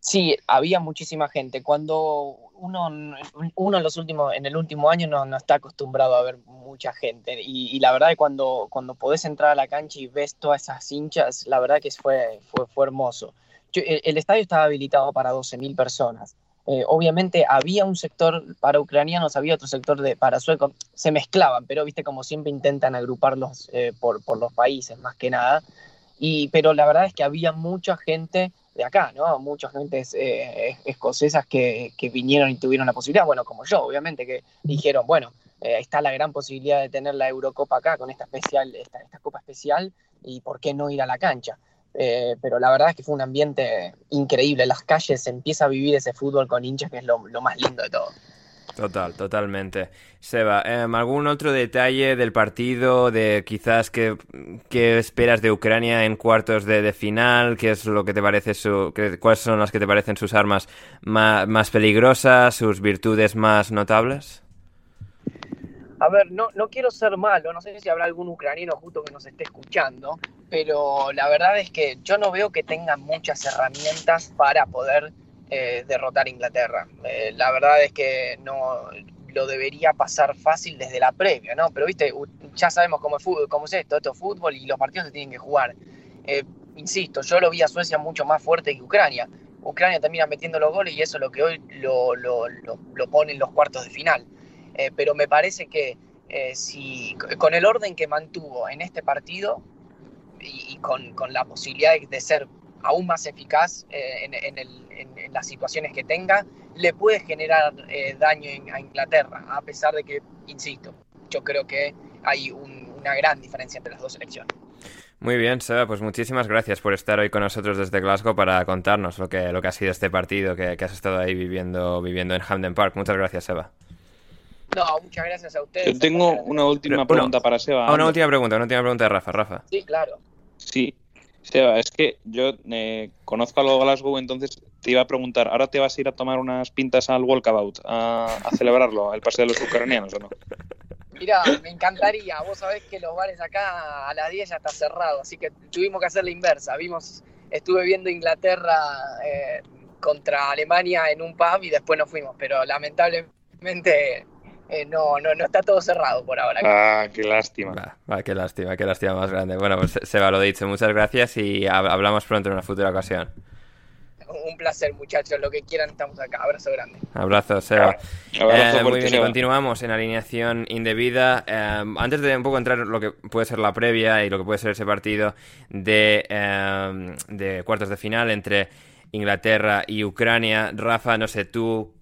Sí, había muchísima gente. Cuando uno, uno en los últimos, en el último año no, no está acostumbrado a ver mucha gente. Y, la verdad que cuando, cuando podés entrar a la cancha y ves todas esas hinchas, la verdad que fue, fue, fue hermoso. el, el, estadio estaba habilitado para 12.000 personas. Eh, obviamente había un sector para ucranianos, había otro sector de, para suecos, se mezclaban, pero viste como siempre intentan agruparlos eh, por, por, los países más que nada. Y, pero la verdad es que había mucha gente de acá, ¿no? Muchas gentes eh, escocesas que, que, vinieron y tuvieron la posibilidad, bueno, como yo, obviamente, que dijeron, bueno, está la gran posibilidad de tener la Eurocopa acá con esta, especial, esta, esta copa especial y por qué no ir a la cancha. Eh, pero la verdad es que fue un ambiente increíble. Las calles se empieza a vivir ese fútbol con hinchas, que es lo, más lindo de todo. Total, totalmente. Seba, em, ¿algún otro detalle del partido, de quizás qué, esperas de Ucrania en cuartos de, final? ¿Qué es lo que te parece su, ¿Cuáles son las que te parecen sus armas más peligrosas, sus virtudes más notables? A ver, no, no quiero ser malo, no sé si habrá algún ucraniano justo que nos esté escuchando, pero la verdad es que yo no veo que tengan muchas herramientas para poder eh, derrotar a Inglaterra. Eh, la verdad es que no lo debería pasar fácil desde la previa, ¿no? Pero viste, ya sabemos cómo es, fútbol, cómo es esto, esto es fútbol y los partidos se tienen que jugar. Eh, insisto, yo lo vi a Suecia mucho más fuerte que Ucrania. Ucrania termina metiendo los goles y eso es lo que hoy lo, lo, lo, lo pone en los cuartos de final. Eh, pero me parece que eh, si con el orden que mantuvo en este partido y, con, con, la posibilidad de, ser aún más eficaz eh, en, en, el, en, las situaciones que tenga, le puede generar daño a Inglaterra, a pesar de que, insisto, yo creo que hay una gran diferencia entre las dos selecciones. Muy bien, Seba, pues muchísimas gracias por estar hoy con nosotros desde Glasgow para contarnos lo que, lo que ha sido este partido que, que has estado ahí viviendo, viviendo en Hamden Park. Muchas gracias, Seba. No, muchas gracias a ustedes. Yo tengo una última pregunta para Seba. Ah, una última pregunta, una última pregunta de Rafa. Rafa. Sí, claro. Sí, Seba, es que yo eh, conozco a lo Glasgow, entonces te iba a preguntar, ¿ahora te vas a ir a tomar unas pintas al Walkabout, a, a celebrarlo, el paseo de los ucranianos o no? Mira, me encantaría. Vos sabés que los bares acá a las 10 ya está cerrado, así que tuvimos que hacer la inversa. Vimos, estuve viendo Inglaterra eh, contra Alemania en un pub y después nos fuimos, pero lamentablemente eh, no, no, no está todo cerrado por ahora. Ah, qué lástima. qué lástima, qué lástima más grande. Bueno, pues Seba, lo dicho, muchas gracias y hablamos pronto en una futura ocasión. Un placer, muchachos. Lo que quieran, estamos acá. Abrazo grande. Abrazo, Seba. Eh, muy bien, y continuamos en alineación indebida. Eh, antes de un poco entrar en lo que puede ser la previa y lo que puede ser ese partido de, de cuartos de final entre Inglaterra y Ucrania, Rafa, no sé, tú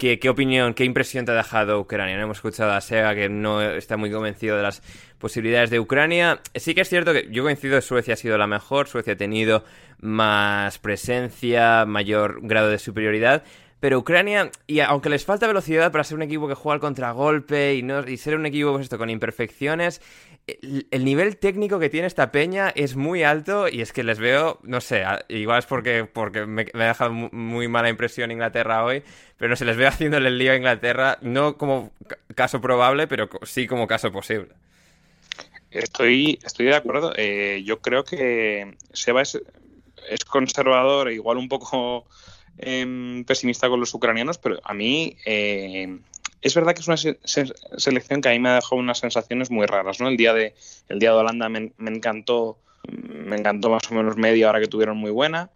¿Qué, ¿Qué, opinión, qué impresión te ha dejado Ucrania? No hemos escuchado a Sega que no está muy convencido de las posibilidades de Ucrania. Sí que es cierto que yo coincido que Suecia ha sido la mejor, Suecia ha tenido más presencia, mayor grado de superioridad, pero Ucrania, y aunque les falta velocidad para ser un equipo que juega al contragolpe y, no, y ser un equipo pues esto, con imperfecciones, el, nivel técnico que tiene esta peña es muy alto y es que les veo, no sé, igual es porque, porque me, ha dejado muy mala impresión Inglaterra hoy, pero no sé, les veo haciéndole el lío a Inglaterra, no como caso probable, pero sí como caso posible. Estoy, estoy de acuerdo. Eh, yo creo que Seba es, es conservador, igual un poco Em, pesimista con los ucranianos, pero a mí eh, es verdad que es una selección que a mí me ha dejado unas sensaciones muy raras, ¿no? El día de, el día de Holanda me, encantó, me encantó más o menos media hora que tuvieron muy buena.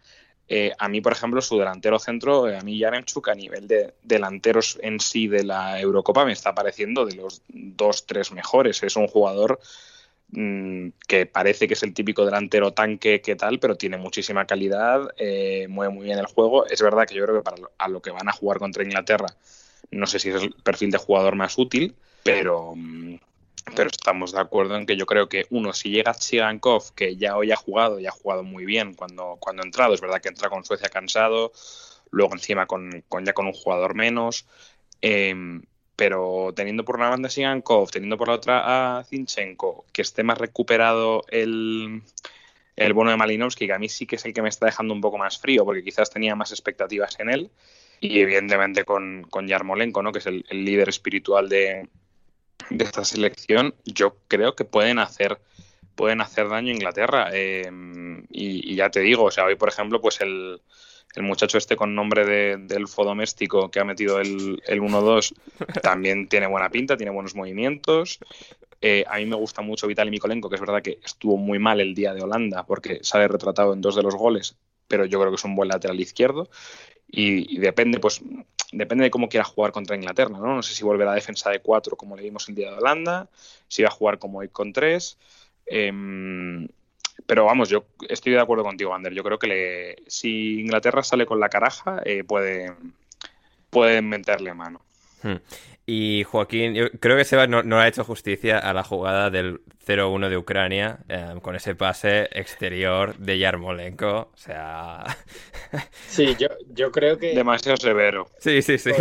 Eh, a mí, por ejemplo, su delantero centro, eh, a mí Yaremchuk, a nivel de delanteros en sí de la Eurocopa, me está pareciendo de los dos, tres mejores. Es un jugador Mm, que parece que es el típico delantero tanque que tal, pero tiene muchísima calidad, eh, mueve muy bien el juego. Es verdad que yo creo que para lo, a lo que van a jugar contra Inglaterra, no sé si es el perfil de jugador más útil, pero, mm, pero estamos de acuerdo en que yo creo que uno, si llega Chigankov, que ya hoy ha jugado y ha jugado muy bien cuando, cuando ha entrado, es verdad que entra con Suecia cansado, luego encima con, con ya con un jugador menos. Eh, pero teniendo por una banda Sigankov, teniendo por la otra a Zinchenko, que esté más recuperado el, el bono de Malinowski, que a mí sí que es el que me está dejando un poco más frío, porque quizás tenía más expectativas en él, y evidentemente con, con Yarmolenko, ¿no? que es el, líder espiritual de, de, esta selección, yo creo que pueden hacer pueden hacer daño a Inglaterra. Eh, y, y, ya te digo, o sea, hoy por ejemplo, pues el, el muchacho este con nombre de, de elfo doméstico que ha metido el, el 1-2 también tiene buena pinta, tiene buenos movimientos. Eh, a mí me gusta mucho Vitaly Mikolenko, que es verdad que estuvo muy mal el día de Holanda porque sale retratado en dos de los goles, pero yo creo que es un buen lateral izquierdo. Y, depende, pues, depende de cómo quiera jugar contra Inglaterra, ¿no? No sé si volverá a defensa de cuatro como le vimos el día de Holanda, si va a jugar como hoy con tres. Em, pero vamos, yo estoy de acuerdo contigo, Ander. Yo creo que si Inglaterra sale con la caraja, eh, puede, pueden meterle mano. Hmm. Y Joaquín, yo creo que Seba no, no, ha hecho justicia a la jugada del 0-1 de Ucrania eh, con ese pase exterior de Yarmolenko. O sea. Sí, yo, yo creo que. Demasiado severo. Sí, sí, sí.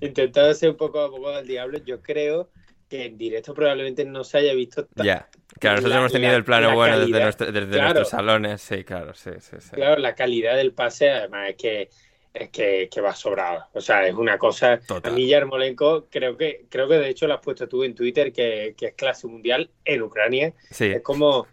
Intentando ser un poco abogado del diablo, yo creo que en directo probablemente no se haya visto Ya, claro, nosotros hemos tenido el plano bueno desde, nuestros salones, sí, claro, sí, sí, sí. Claro, la calidad del pase además es que es que, que va sobrado. O sea, es una cosa. A mí, Yarmolenko, creo que, creo que de hecho lo has puesto tú en Twitter, que, que es clase mundial en Ucrania. Sí. Es como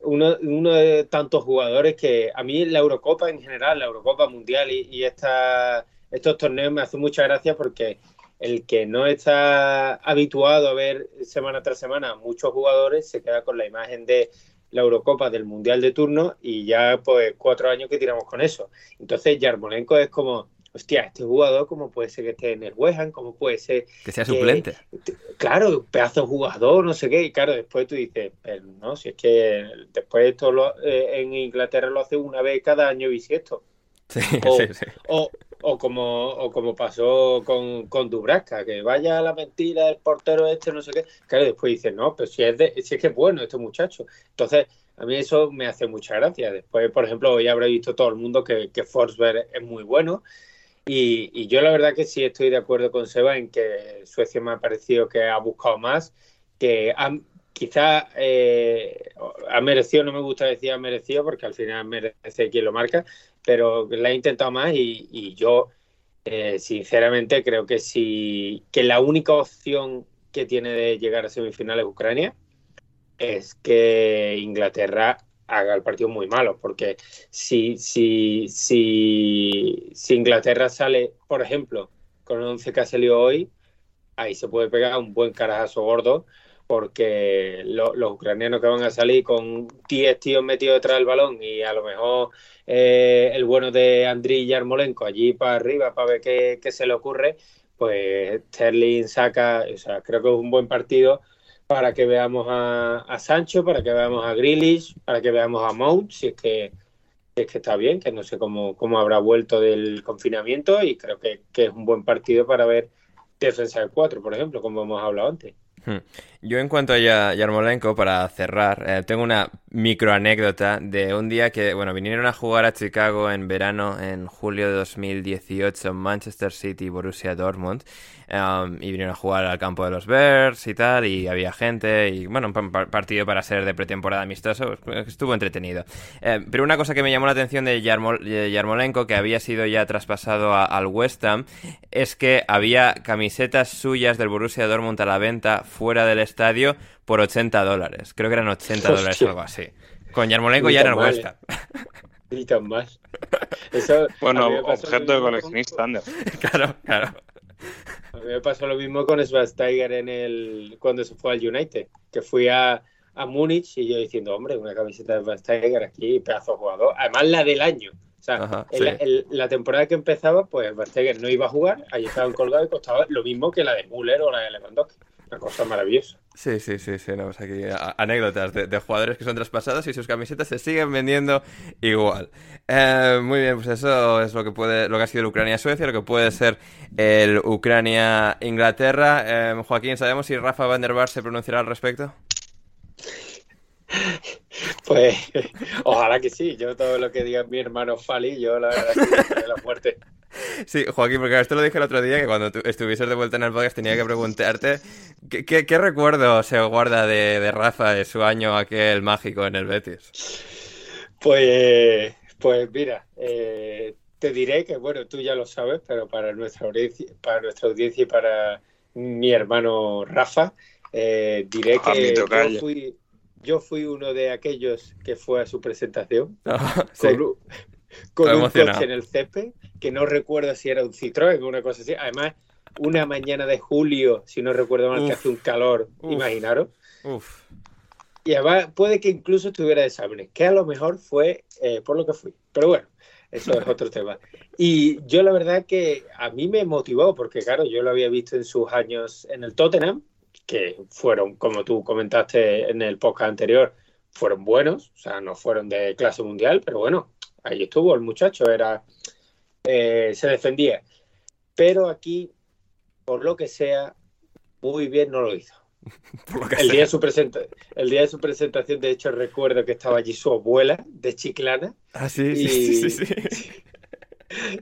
uno, uno, de tantos jugadores que a mí la Eurocopa en general, la Eurocopa Mundial y, y esta, estos torneos me hacen mucha gracia porque el que no está habituado a ver semana tras semana muchos jugadores se queda con la imagen de la Eurocopa del Mundial de turno y ya pues cuatro años que tiramos con eso. Entonces Yarmolenko es como, hostia, este jugador cómo puede ser que esté en el West Ham, cómo puede ser... Que sea suplente. Claro, pedazo de jugador, no sé qué, y claro, después tú dices, pero no, si es que después esto lo, eh, en Inglaterra lo hace una vez cada año bisiesto. Sí, sí, sí. O, o como, o como pasó con, con Dubrasca, que vaya la mentira del portero este, no sé qué. Claro, después dicen, no, pero si es, de, si es que es bueno este muchacho. Entonces, a mí eso me hace mucha gracia. Después, por ejemplo, hoy habrá visto todo el mundo que, que Forsberg es muy bueno. Y, y, yo la verdad que sí estoy de acuerdo con Seba en que Suecia me ha parecido que ha buscado más, que han, quizá eh, ha merecido, no me gusta decir ha merecido, porque al final merece quien lo marca, pero la he intentado más y, y yo, eh, sinceramente, creo que si que la única opción que tiene de llegar a semifinales Ucrania es que Inglaterra haga el partido muy malo, porque si, si, si, si Inglaterra sale, por ejemplo, con el 11 que ha salido hoy, ahí se puede pegar un buen carajazo gordo porque lo, los ucranianos que van a salir con 10 tíos metidos detrás del balón y a lo mejor eh, el bueno de Andriy Yarmolenko allí para arriba para ver qué, se le ocurre, pues Sterling saca, o sea, creo que es un buen partido para que veamos a, Sancho, para que veamos a Grealish, para que veamos a Mount, si es que es que está bien, que no sé cómo, cómo habrá vuelto del confinamiento y creo que, es un buen partido para ver defensa de cuatro, por ejemplo, como hemos hablado antes. Hmm. Yo en cuanto a Yarmolenko, para cerrar, eh, tengo una micro anécdota de un día que, bueno, vinieron a jugar a Chicago en verano, en julio de 2018, Manchester City Borussia Dortmund, um, y vinieron a jugar al campo de los Bears y tal, y había gente, y bueno, un partido para ser de pretemporada amistoso, pues, estuvo entretenido. Eh, pero una cosa que me llamó la atención de Yarmolenko, que había sido ya traspasado al West Ham, es que había camisetas suyas del Borussia Dortmund a la venta fuera del estadio por 80 dólares. Creo que eran 80 dólares o algo así. Con Yarmolenko ya en el West Ham. Y tan más. bueno, objeto de coleccionista, Ander. claro, claro. A mí me pasó lo mismo con Schweinsteiger en el cuando se fue al United, que fui a, a Múnich y yo diciendo, hombre, una camiseta de Schweinsteiger aquí, pedazo de jugador. Además, la del año. O sea, la temporada que empezaba, pues Schweinsteiger no iba a jugar, ahí estaban colgados y costaba lo mismo que la de Müller o la de Lewandowski. Una cosa maravillosa. Sí, sí, sí, sí. No, aquí anécdotas de, jugadores que son traspasados y sus camisetas se siguen vendiendo igual. Eh, muy bien, pues eso es lo que puede, lo que ha sido el Ucrania-Suecia, lo que puede ser el Ucrania-Inglaterra. Eh, Joaquín, ¿sabemos si Rafa Van der Bar se pronunciará al respecto? Pues ojalá que sí. Yo todo lo que diga mi hermano Fali, yo la verdad que la muerte. Sí, Joaquín, porque esto lo dije el otro día, que cuando estuvieses de vuelta en el podcast tenía que preguntarte ¿qué, recuerdo se guarda de, Rafa de su año aquel mágico en el Betis? Pues, pues mira, eh, te diré que, bueno, tú ya lo sabes, pero para nuestra audiencia, para nuestra audiencia y para mi hermano Rafa, eh, diré que yo fui, yo fui uno de aquellos que fue a su presentación ah, con, un coche en el césped, que no recuerdo si era un Citroën o una cosa así. Además, una mañana de julio, si no recuerdo mal, que hace un calor, imaginaros. Y además puede que incluso estuviera de exámenes, que a lo mejor fue eh, por lo que fui. Pero bueno, eso es otro tema. Y yo la verdad que a mí me motivó, porque claro, yo lo había visto en sus años en el Tottenham, que fueron, como tú comentaste en el podcast anterior, fueron buenos, o sea, no fueron de clase mundial, pero bueno, ahí estuvo el muchacho, era eh, se defendía. Pero aquí, por lo que sea, muy bien no lo hizo. el, día de su el día de su presentación, de hecho, recuerdo que estaba allí su abuela de Chiclana. Ah, sí, sí, sí,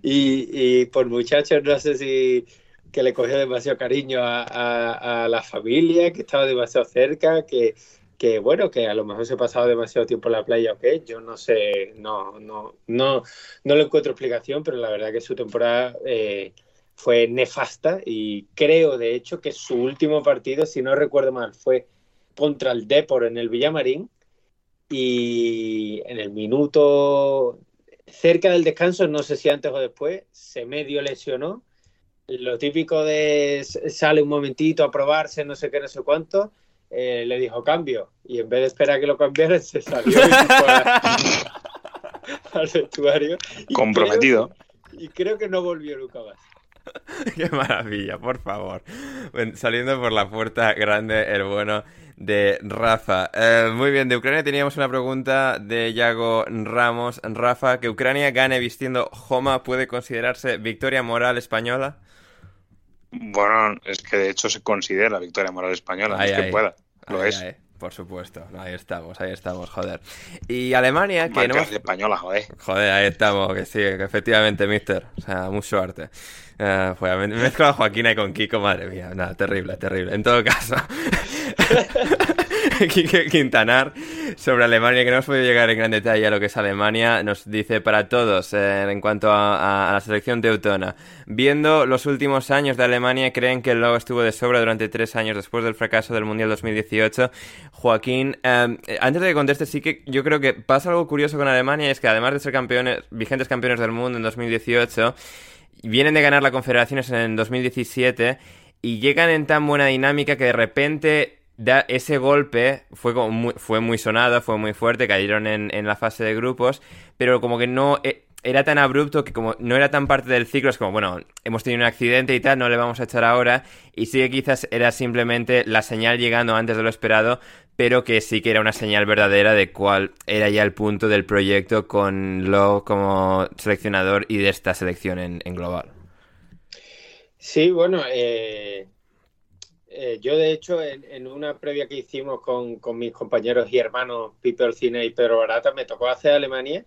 Y, por muchachos, no sé si que le cogió demasiado cariño a, la familia, que estaba demasiado cerca, que, que bueno, que a lo mejor se pasaba demasiado tiempo en la playa o qué, yo no sé, no, no, no, no le encuentro explicación, pero la verdad que su temporada eh, fue nefasta y creo de hecho que su último partido, si no recuerdo mal, fue contra el Depor en el Villamarín y en el minuto cerca del descanso, no sé si antes o después, se medio lesionó. Lo típico de sale un momentito a probarse, no sé qué, no sé cuánto eh, le dijo cambio y en vez de esperar que lo cambiara se salió al vestuario. Comprometido. y creo que no volvió nunca más. Qué maravilla, por favor. saliendo por la puerta grande, el bueno de Rafa. Eh, muy bien, de Ucrania teníamos una pregunta de Yago Ramos. Rafa, ¿que Ucrania gane vistiendo Joma puede considerarse victoria moral española? Bueno, es que de hecho se considera victoria moral española, no es que pueda. Lo es. Por supuesto, ahí estamos, ahí estamos, joder. Y Alemania, que no. española, joder. Joder, ahí estamos, que sí, que efectivamente, mister. O sea, mucho arte. Uh, pues, me mezclo a Joaquín y con Kiko, madre mía. Nada, terrible, terrible. En todo caso. Quintanar sobre Alemania, que no hemos podido llegar en gran detalle a lo que es Alemania, nos dice para todos eh, en cuanto a, la selección teutona. Viendo los últimos años de Alemania, creen que el logo estuvo de sobra durante tres años después del fracaso del Mundial 2018. Joaquín, eh, antes de que conteste, sí que yo creo que pasa algo curioso con Alemania, es que además de ser campeones, vigentes campeones del mundo en 2018, vienen de ganar la Confederaciones en 2017 y llegan en tan buena dinámica que de repente ese golpe fue, como muy, fue muy sonado, fue muy fuerte, cayeron en, en, la fase de grupos, pero como que no eh, era tan abrupto que como no era tan parte del ciclo, es como, bueno, hemos tenido un accidente y tal, no le vamos a echar ahora, y sí que quizás era simplemente la señal llegando antes de lo esperado, pero que sí que era una señal verdadera de cuál era ya el punto del proyecto con Lowe como seleccionador y de esta selección en, en global. Sí, bueno, eh, eh, yo de hecho en, en, una previa que hicimos con, con, mis compañeros y hermanos Pipe Olcina y Pedro Barata me tocó hacer Alemania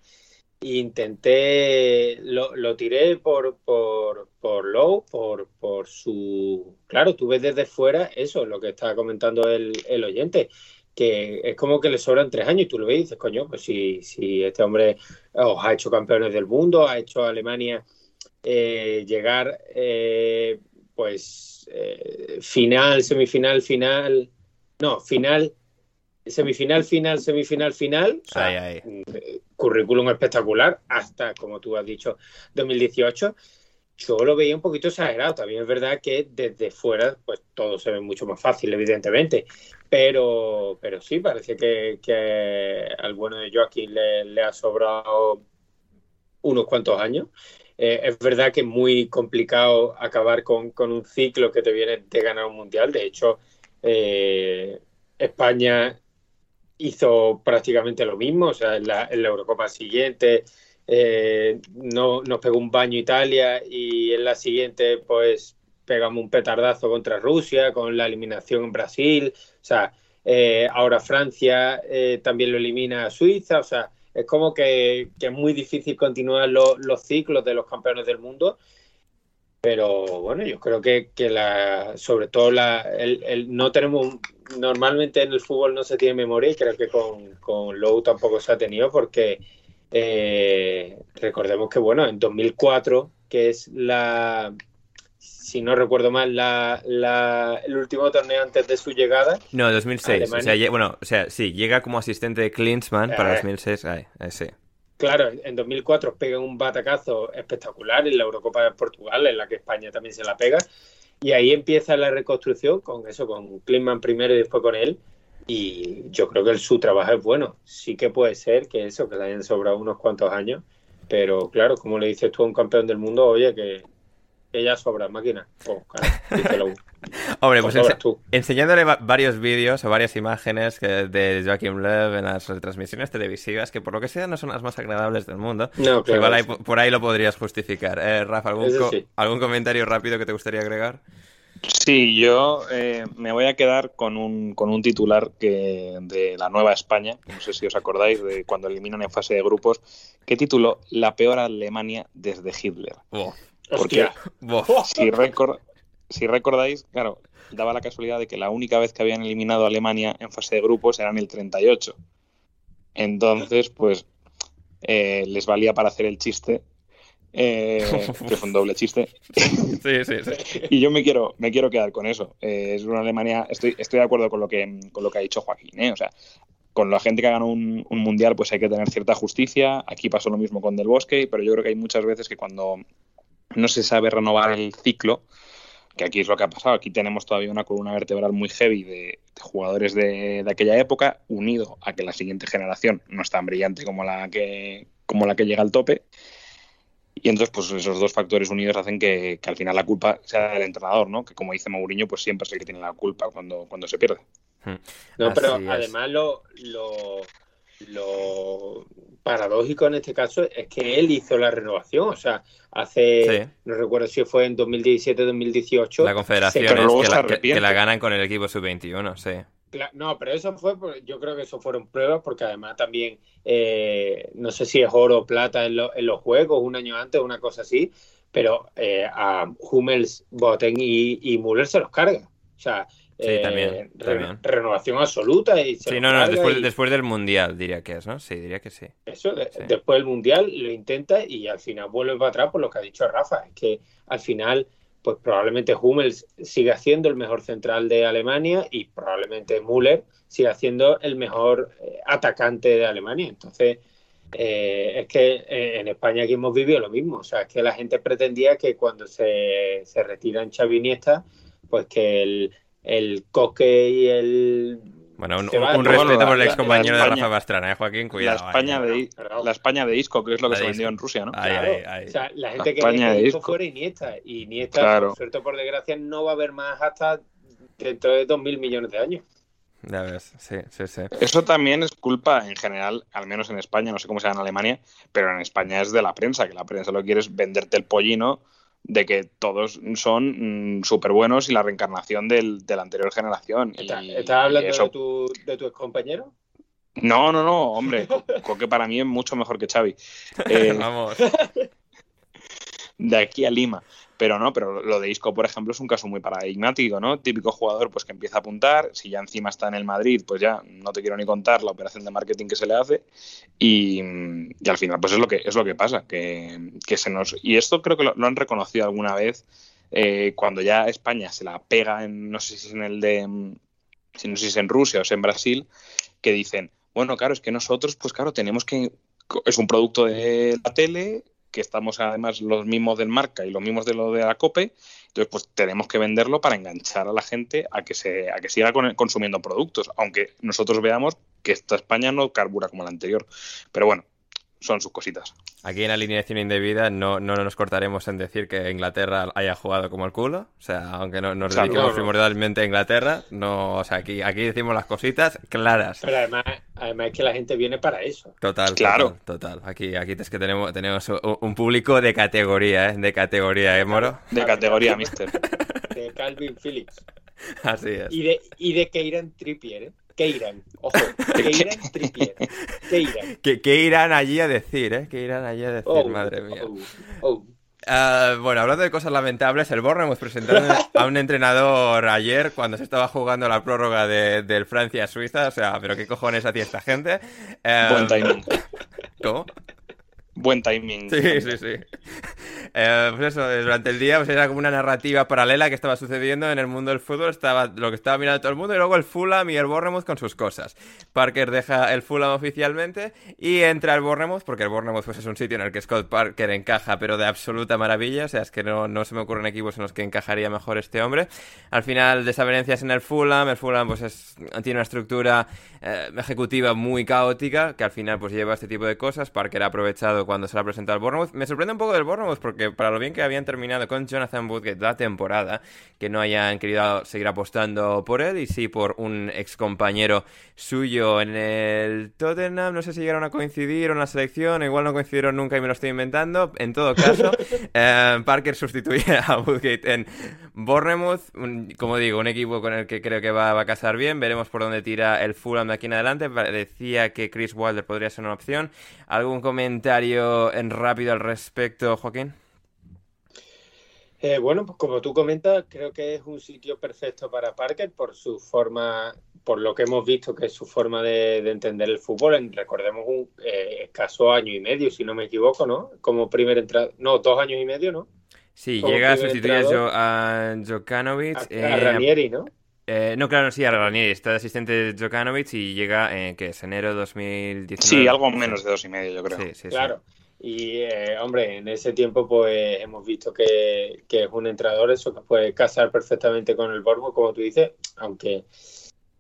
e intenté, lo, lo tiré por, por, por Lowe, por, por su... Claro, tú ves desde fuera eso, lo que estaba comentando el, el oyente, que es como que le sobran tres años y tú lo ves dices, coño, pues si, si este hombre os ha hecho campeones del mundo, ha hecho a Alemania eh, llegar, eh, pues, final, semifinal, final, no, final, semifinal, final, semifinal, final, o sea, Ay, ay. currículum espectacular hasta, como tú has dicho, 2018 yo lo veía un poquito exagerado. También es verdad que desde fuera, pues todo se ve mucho más fácil, evidentemente. Pero, pero sí, parece que, que al bueno de Joaquín le, le, ha sobrado unos cuantos años. Eh, es verdad que es muy complicado acabar con, un ciclo que te viene de ganar un mundial. De hecho, eh, España hizo prácticamente lo mismo. O sea, en la, en la Eurocopa siguiente eh, no, nos pegó un baño Italia y en la siguiente pues pegamos un petardazo contra Rusia con la eliminación en Brasil, o sea, ahora Francia también lo elimina a Suiza, o sea, es como que, que es muy difícil continuar lo, los ciclos de los campeones del mundo, pero bueno, yo creo que, que la, sobre todo la, el, el, no tenemos, normalmente en el fútbol no se tiene memoria y creo que con, con Lowe tampoco se ha tenido porque eh, recordemos que, bueno, en 2004, que es la, si no recuerdo mal, la, la, el último torneo antes de su llegada. No, 2006. O sea, bueno, o sea, sí, llega como asistente de Klinsmann eh, para 2006. Ay, ay, sí. Claro, en 2004 pega un batacazo espectacular en la Eurocopa de Portugal, en la que España también se la pega. Y ahí empieza la reconstrucción con eso, con Klinsmann primero y después con él. Y yo creo que su trabajo es bueno. Sí que puede ser que eso, que le hayan sobrado unos cuantos años. Pero claro, como le dices tú a un campeón del mundo, oye, que, que ya sobra máquina. Oh, claro, Hombre, pues ense tú. enseñándole varios vídeos o varias imágenes que, de Joachim Löw en las retransmisiones televisivas, que por lo que sea no son las más agradables del mundo. No, claro, igual ahí, por ahí lo podrías justificar. Eh, Rafa, ¿algún, co sí. ¿algún comentario rápido que te gustaría agregar? Sí, yo eh, me voy a quedar con un, con un titular que de la Nueva España, no sé si os acordáis de cuando eliminan en fase de grupos, que tituló La peor Alemania desde Hitler. Oh. Porque si, record, si recordáis, claro, daba la casualidad de que la única vez que habían eliminado a Alemania en fase de grupos era en el 38. Entonces, pues eh, les valía para hacer el chiste eh, que fue un doble chiste. Sí, sí, sí. Y yo me quiero, me quiero quedar con eso. Eh, es una Alemania, estoy, estoy de acuerdo con lo que, con lo que ha dicho Joaquín, ¿eh? O sea, con la gente que ha ganado un, un, mundial, pues hay que tener cierta justicia. Aquí pasó lo mismo con Del Bosque, pero yo creo que hay muchas veces que cuando no se sabe renovar el ciclo, que aquí es lo que ha pasado. Aquí tenemos todavía una columna vertebral muy heavy de, de jugadores de, de, aquella época, unido a que la siguiente generación no es tan brillante como la que, como la que llega al tope. Y entonces, pues esos dos factores unidos hacen que, que, al final la culpa sea del entrenador, ¿no? Que como dice Mourinho, pues siempre es el que tiene la culpa cuando, cuando se pierde. No, pero además lo, lo, paradójico en este caso es que él hizo la renovación, o sea, hace, sí. no recuerdo si fue en 2017-2018. La confederación es que la, que, que la, ganan con el equipo sub-21, sí. No, pero eso fue, yo creo que eso fueron pruebas porque además también, eh, no sé si es oro o plata en, lo, en, los juegos, un año antes, una cosa así, pero eh, a Hummels, Boten y, y Müller se los carga. O sea, sí, eh, también, re, también, renovación absoluta. Y sí, no, no, después, y... después, del Mundial diría que es, ¿no? Sí, diría que sí. Eso, sí. después del Mundial lo intenta y al final vuelve para atrás por lo que ha dicho Rafa, es que al final pues probablemente Hummels siga siendo el mejor central de Alemania y probablemente Müller siga siendo el mejor eh, atacante de Alemania. Entonces, eh, es que eh, en España aquí hemos vivido lo mismo. O sea, es que la gente pretendía que cuando se, se retiran Xavi Iniesta, pues que el, el Coque y el bueno, un, un, un respeto por el ex compañero de Rafa Pastrana, ¿eh, Joaquín? Cuidado. La España, de, la España de Isco, que es lo que la se vendió en Rusia, ¿no? Ay, claro. ay. O sea, la gente la quería que Isco fuera Iniesta. Y Iniesta, claro. por suerte por desgracia, no va a haber más hasta dentro de 2.000 millones de años. Ya ves, sí, sí, sí. Eso también es culpa en general, al menos en España, no sé cómo sea en Alemania, pero en España es de la prensa, que la prensa lo que quiere es venderte el pollino de que todos son mm, súper buenos y la reencarnación del, de la anterior generación. ¿Estás hablando eso- de, tu, de tu compañero? No, no, no, hombre, Coque para mí es mucho mejor que Xavi. Eh, Vamos. de aquí a Lima. Pero no, pero lo de Isco, por ejemplo, es un caso muy paradigmático, ¿no? Típico jugador pues que empieza a apuntar, si ya encima está en el Madrid, pues ya no te quiero ni contar la operación de marketing que se le hace y, y al final pues es lo que es lo que pasa, que, que se nos y esto creo que lo, han reconocido alguna vez eh, cuando ya España se la pega en no sé si es en el de no sé si es en Rusia o es en Brasil, que dicen, bueno, claro, es que nosotros pues claro, tenemos que es un producto de la tele que estamos además los mismos del marca y los mismos de lo de la COPE, entonces pues tenemos que venderlo para enganchar a la gente a que se a que siga con- consumiendo productos, aunque nosotros veamos que esta España no carbura como la anterior. Pero bueno, son sus cositas. Aquí en alineación indebida no, no nos cortaremos en decir que Inglaterra haya jugado como el culo. O sea, aunque no, nos dediquemos claro. primordialmente a Inglaterra, no, o sea, aquí, aquí decimos las cositas claras. Pero además, además es que la gente viene para eso. Total, Claro. total, total. Aquí, aquí es que tenemos, tenemos un, un público de categoría, ¿eh? De categoría, ¿eh, Moro? De categoría, mister. De Calvin Phillips. Así es. Y de, y de Keiran Trippier, ¿eh? Keiran, ojo, Keiran Trippier. Keiran. ¿Qué, qué irán allí a decir, eh? ¿Qué irán allí a decir? Oh, Madre mía. oh, oh. Ah, bueno, hablando de cosas lamentables, el Bournemouth presentaron a un entrenador ayer cuando se estaba jugando la prórroga de, del Francia-Suiza. O sea, ¿pero qué cojones hacía esta gente? Eh, Buen timing. ¿Cómo? Buen timing. Sí, sí, sí. Eh, pues eso, durante el día pues era como una narrativa paralela que estaba sucediendo en el mundo del fútbol. Estaba lo que estaba mirando todo el mundo y luego el Fulham y el Bournemouth con sus cosas. Parker deja el Fulham oficialmente y entra el Bournemouth porque el Bournemouth pues, es un sitio en el que Scott Parker encaja, pero de absoluta maravilla. O sea, es que no, no se me ocurren equipos en los que encajaría mejor este hombre. Al final, desavenencias en el Fulham. El Fulham pues es, tiene una estructura eh, ejecutiva muy caótica que al final pues lleva este tipo de cosas. Parker ha aprovechado cuando se la ha presentado al Bournemouth. Me sorprende un poco del Bournemouth porque para lo bien que habían terminado con Jonathan Woodgate la temporada, que no hayan querido seguir apostando por él y sí por un ex compañero suyo en el Tottenham. No sé si llegaron a coincidir o en la selección, igual no coincidieron nunca y me lo estoy inventando. En todo caso, eh, Parker sustituye a Woodgate en Bournemouth. Un- como digo, un equipo con el que creo que va, va a casar bien. Veremos por dónde tira el Fulham de aquí en adelante. Parecía que Chris Wilder podría ser una opción. ¿Algún comentario en rápido al respecto, Joaquín? Eh, bueno, pues como tú comentas, creo que es un sitio perfecto para Parker por su forma, por lo que hemos visto que es su forma de, de entender el fútbol. En- recordemos un eh, escaso año y medio, si no me equivoco, ¿no? Como primer entrada, no, dos años y medio, ¿no? Sí, Como llega a sustituir. Jo- a Jokanovic. A, eh, a Ranieri, ¿no? eh, no, claro, sí, a Ranieri. Está de asistente de Jokanovic y llega, eh, ¿qué es? Enero 2019. Sí, algo menos de dos y medio, yo creo. Sí, sí, sí. Claro. Y, eh, hombre, en ese tiempo, pues hemos visto que, que es un entrenador eso que puede casar perfectamente con el Borgo, como tú dices, aunque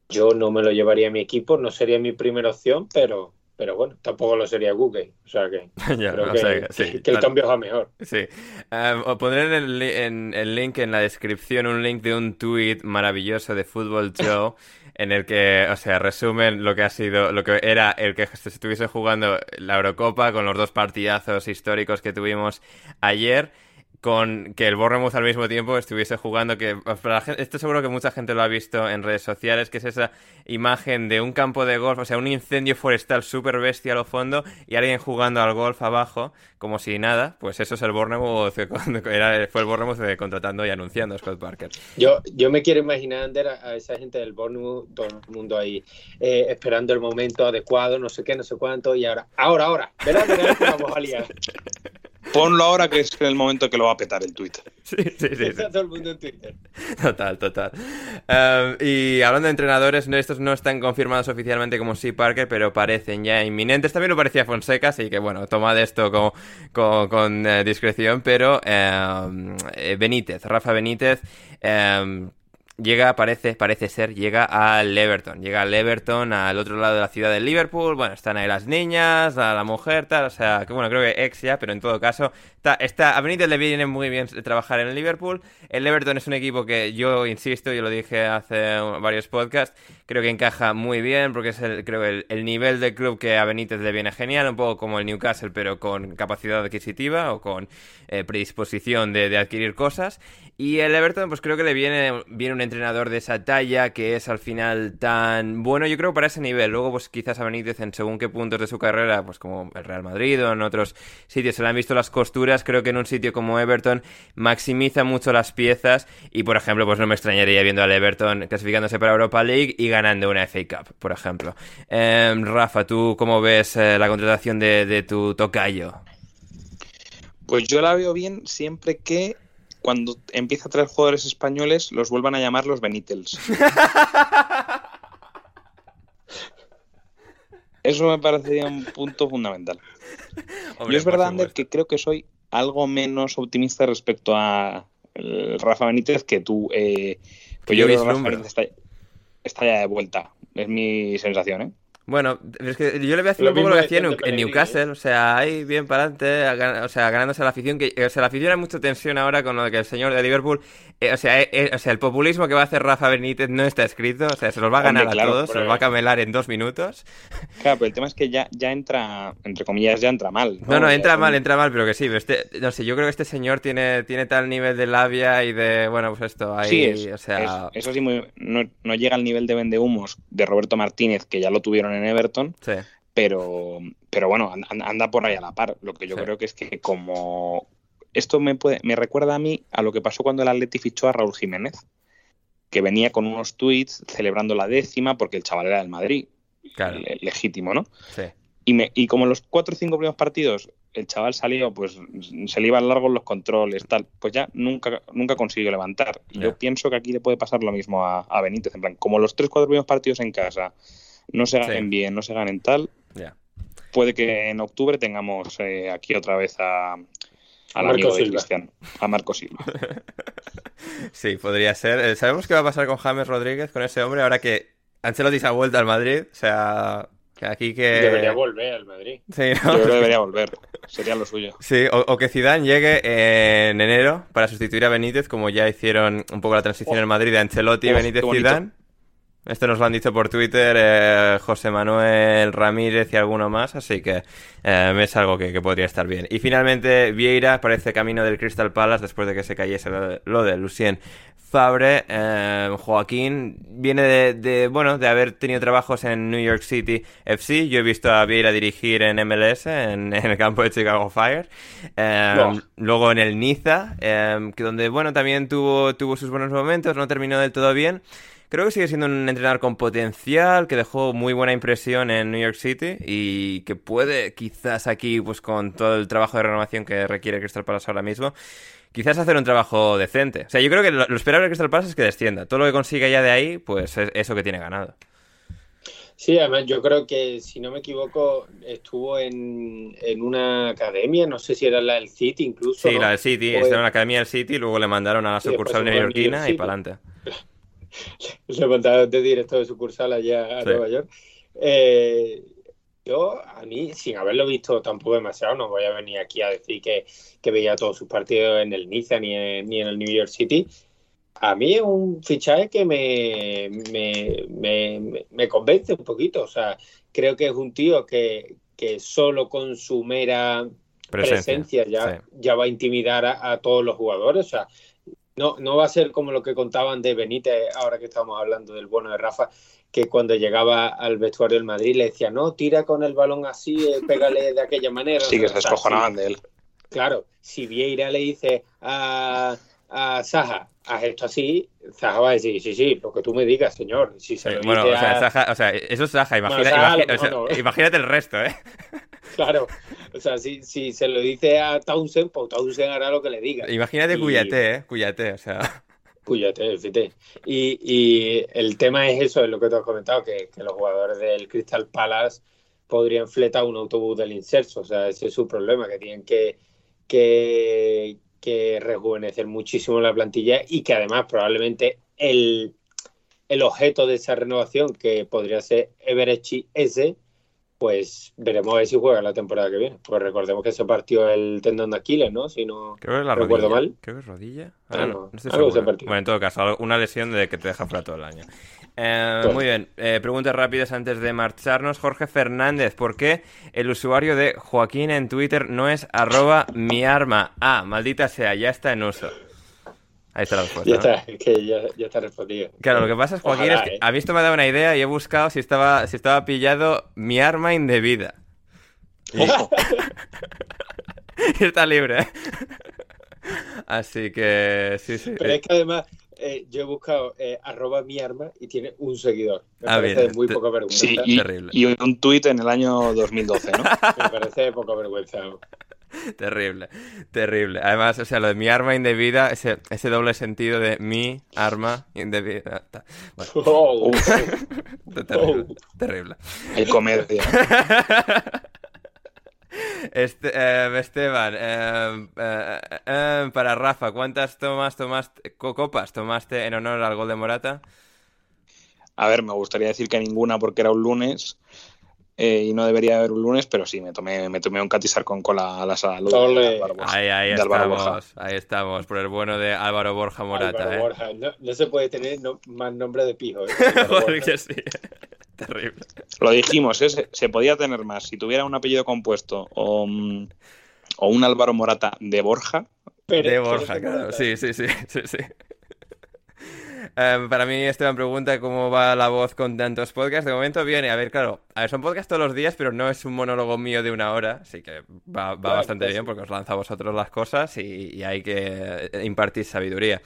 yo no me lo llevaría a mi equipo, no sería mi primera opción, pero, pero bueno, tampoco lo sería Google. O sea que Ya, creo o que, sea, sí, que- que el cambio es mejor. Sí. Um, os pondré en el, en el link en la descripción un link de un tweet maravilloso de Football Joe en el que, o sea, resumen lo que ha sido, lo que era el que se estuviese jugando la Eurocopa con los dos partidazos históricos que tuvimos ayer. Con que el Bournemouth al mismo tiempo estuviese jugando, que para la gente- esto seguro que mucha gente lo ha visto en redes sociales, que es esa imagen de un campo de golf, o sea, un incendio forestal súper bestia a lo fondo y alguien jugando al golf abajo, como si nada, pues eso es el Bournemouth, que era, fue el Bournemouth contratando y anunciando a Scott Parker. Yo, yo me quiero imaginar, Ander, a, a esa gente del Bournemouth, todo el mundo ahí eh, esperando el momento adecuado, no sé qué, no sé cuánto, y ahora, ahora, ahora, verás, vamos a liar. Ponlo ahora que es el momento que lo va a petar el Twitter. Sí, sí, sí, sí. Está todo el mundo en Twitter. Total, total. Um, y hablando de entrenadores, no, estos no están confirmados oficialmente como sí Parker, pero parecen ya inminentes. También lo parecía Fonseca, así que bueno, tomad esto con, con, con, eh, discreción, pero eh, Benítez, Rafa Benítez, llega, parece, parece ser, llega al Everton. Llega al Everton, al otro lado de la ciudad de Liverpool. Bueno, están ahí las niñas, la, mujer, tal. O sea, que bueno, creo que ex ya, pero en todo caso, está, está, a Benítez le viene muy bien trabajar en el Liverpool. El Everton es un equipo que yo insisto, yo lo dije hace varios podcasts, creo que encaja muy bien porque es el, creo el, el nivel de club que a Benítez le viene genial, un poco como el Newcastle, pero con capacidad adquisitiva o con eh, predisposición de, de adquirir cosas. Y el Everton, pues creo que le viene, viene un entrenador de esa talla que es al final tan bueno, yo creo, para ese nivel. Luego, pues quizás a Benítez en según qué puntos de su carrera, pues como el Real Madrid o en otros sitios se le han visto las costuras. Creo que en un sitio como Everton maximiza mucho las piezas. Y por ejemplo, pues no me extrañaría viendo al Everton clasificándose para Europa League y ganando una FA Cup, por ejemplo. Em, Rafa, ¿tú cómo ves eh, la contratación de, de tu tocayo? Pues yo la veo bien siempre que cuando empieza a traer jugadores españoles, los vuelvan a llamar los Benítez. Eso me parecería un punto fundamental. Hombre, yo es verdad, Ander, que creo que soy algo menos optimista respecto a Rafa Benítez que tú. Eh, pues yo, creo que Rafa Benítez está, está ya de vuelta. Es mi sensación, ¿eh? Bueno, es que yo le voy a decir un poco lo que hacía en, Newcastle, o sea, ahí bien para adelante, o sea, ganándose la afición, que o sea, la afición hay mucha tensión ahora con lo de que el señor de Liverpool, eh, o, sea, eh, o sea, el populismo que va a hacer Rafa Benítez no está escrito, o sea, se los va a ganar a todos, se los va a camelar en dos minutos. Claro, pero el tema es que ya, ya entra, entre comillas, ya entra mal. No, no, entra mal, entra mal, pero que sí, pero este, no sé, yo creo que este señor tiene, tiene tal nivel de labia y de, bueno, pues esto, ahí, sí, o sea... eso sí, no, no llega al nivel de vendehumos de Roberto Martínez, que ya lo tuvieron en Everton. Sí. Pero, pero bueno, anda por ahí a la par. Lo que yo sí. creo que es que como esto me puede, me recuerda a mí a lo que pasó cuando el Atleti fichó a Raúl Jiménez, que venía con unos tweets celebrando la décima porque el chaval era del Madrid. Claro. Le, legítimo, ¿no? Sí. Y, me, y como en los cuatro o cinco primeros partidos el chaval salió, pues se le iban largos los controles, tal, pues ya nunca, nunca consiguió levantar. Y yeah. yo pienso que aquí le puede pasar lo mismo a, a Benítez. En plan, como los tres, cuatro primeros partidos en casa no se ganen sí. bien, no se ganen tal, yeah. puede que en octubre tengamos eh, aquí otra vez a, al amigo de Cristiano, a Marco Silva. sí, podría ser. Eh, ¿Sabemos qué va a pasar con James Rodríguez, con ese hombre, ahora que Ancelotti se ha vuelto al Madrid? O sea, que aquí que... Debería volver al Madrid. Sí, ¿no? Yo creo que debería volver. Sería lo suyo. Sí, o, o que Zidane llegue en enero para sustituir a Benítez, como ya hicieron un poco la transición oh. en Madrid de Ancelotti, oh, Benítez, Zidane. Esto nos lo han dicho por Twitter eh, José Manuel Ramírez y alguno más, así que eh, es algo que, que, podría estar bien. Y finalmente Vieira parece camino del Crystal Palace después de que se cayese lo de, lo de Lucien Fabre. Eh, Joaquín viene de, de, bueno, de haber tenido trabajos en New York City FC. Yo he visto a Vieira dirigir en MLS, en, en el campo de Chicago Fire. No. Luego en el Niza, que donde, bueno, también tuvo, tuvo sus buenos momentos, no terminó del todo bien. Creo que sigue siendo un entrenador con potencial, que dejó muy buena impresión en New York City y que puede quizás aquí, pues con todo el trabajo de renovación que requiere Crystal Palace ahora mismo, quizás hacer un trabajo decente. O sea, yo creo que lo, esperable de Crystal Palace es que descienda. Todo lo que consiga ya de ahí, pues es eso que tiene ganado. Sí, además yo creo que, si no me equivoco, estuvo en, en una academia, no sé si era la del City incluso. Sí, ¿no? la del City, pues... estaba en la academia del City y luego le mandaron a la sucursal sí, neoyorquina y para adelante. le mandaron de directo de sucursal allá a sí. Nueva York. Eh, yo, a mí, sin haberlo visto tampoco demasiado, no voy a venir aquí a decir que, que veía todos sus partidos en el Niza ni en, ni en el New York City. A mí es un fichaje que me, me, me, me, convence un poquito. O sea, creo que es un tío que, que solo con su mera presencia, presencia ya, sí. ya va a intimidar a, a todos los jugadores. O sea, no, no va a ser como lo que contaban de Benítez, ahora que estamos hablando del bueno de Rafa, que cuando llegaba al vestuario del Madrid le decía, no, tira con el balón así, eh, pégale de aquella manera. Sí, que se descojonaban de él. Claro, si Vieira le dice a, a Saja, haz esto así, Zaha va a decir, sí, sí, lo que tú me digas, señor. Si se lo bueno, o sea, a... Zaha, o sea, eso es Zaha, imagina, bueno, Zaha, imagina, o sea, no. imagínate el resto, ¿eh? Claro, o sea, si, si se lo dice a Townsend, pues Townsend hará lo que le diga. Imagínate y... Cuyate, ¿eh? Cuyate, o sea... Cuyate, fíjate. Y, y, el tema es eso, es lo que te has comentado, que, que los jugadores del Crystal Palace podrían fletar un autobús del inserso, o sea, ese es su problema, que tienen que, que, que rejuvenecer muchísimo la plantilla y que además probablemente el, el objeto de esa renovación, que podría ser Everechi S, pues veremos a ver si juega la temporada que viene. Pues recordemos que se partió el tendón de Aquiles, ¿no? Si no Creo que la recuerdo rodilla. mal. Creo que es rodilla. Ah, Ah, no. no, estoy Algo se partió. Bueno, en todo caso, una lesión de que te deja fuera todo el año. Eh, Todo. muy bien, eh, preguntas rápidas antes de marcharnos. Jorge Fernández, ¿por qué el usuario de Joaquín en Twitter no es arroba mi arma? Ah, maldita sea, ya está en uso. Ahí está la respuesta. Ya ¿no? está, es que ya, ya está respondido. Claro, lo que pasa es, Joaquín, Ojalá, es que ¿eh? a mí esto me ha dado una idea y he buscado si estaba, si estaba pillado mi arma indebida. Y está libre. ¿eh? Así que, sí, sí. Pero es que además eh, yo he buscado eh, arroba mi arma y tiene un seguidor. Me Ah, parece bien. de muy poca vergüenza. Sí, y, Terrible. y un tuit en el año 2012, ¿no? Me parece de poca vergüenza. Terrible, terrible. Además, o sea, lo de mi arma indebida, ese, ese doble sentido de mi arma indebida. Bueno, Oh, terrible, Oh. terrible. Hay comedia. Este, eh, Esteban, eh, eh, eh, para Rafa, ¿cuántas tomas tomaste, co- copas tomaste en honor al gol de Morata? A ver, me gustaría decir que ninguna porque era un lunes eh, y no debería haber un lunes, pero sí, me tomé, me tomé un catizar con cola a la salud de Ole. Álvaro Borja. Ahí, ahí de Álvaro Borja. estamos, ahí estamos, por el bueno de Álvaro Borja Morata, Álvaro ¿eh? Borja. No, no se puede tener no- más nombre de pijo. ¿eh? Porque sí, terrible. Lo dijimos, ¿eh? se, se podía tener más. Si tuviera un apellido compuesto o, mm, o un Álvaro Morata de Borja, Pero- De Borja, claro. sí, sí, sí, sí. Em, para mí, Esteban pregunta cómo va la voz con tantos podcasts. De momento viene, a ver, claro, a ver, son podcasts todos los días, pero no es un monólogo mío de una hora, así que va, va Claro, bastante pues bien porque os lanza a vosotros las cosas y, y hay que eh, impartir sabiduría.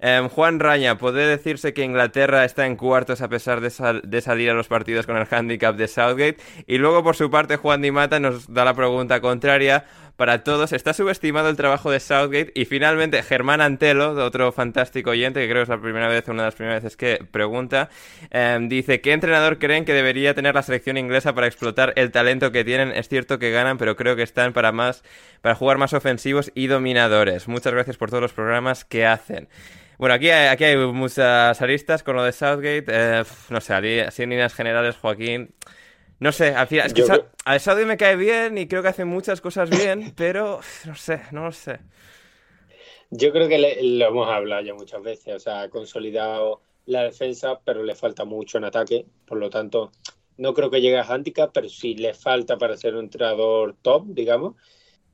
Em, Juan Raña, ¿puede decirse que Inglaterra está en cuartos a pesar de, sal- de salir a los partidos con el handicap de Southgate? Y luego, por su parte, Juan Di Mata nos da la pregunta contraria para todos. ¿Está subestimado el trabajo de Southgate? Y finalmente, Germán Antelo, otro fantástico oyente, que creo que es la primera vez, una de las primeras veces que pregunta, em, dice, ¿qué entrenador creen que debería tener la selección inglesa para explotar el talento que tienen? Es cierto que ganan, pero creo que están para más, para jugar más ofensivos y dominadores. Muchas gracias por todos los programas que hacen. Bueno, aquí hay, aquí hay muchas aristas con lo de Southgate. eh, no sé, así en líneas generales, Joaquín. No sé, al final, es que creo- a Southgate me cae bien y creo que hace muchas cosas bien, pero no sé, no lo sé. Yo creo que le- lo hemos hablado ya muchas veces. O sea, ha consolidado la defensa, pero le falta mucho en ataque. Por lo tanto, no creo que llegue a handicap, pero sí le falta para ser un entrenador top, digamos.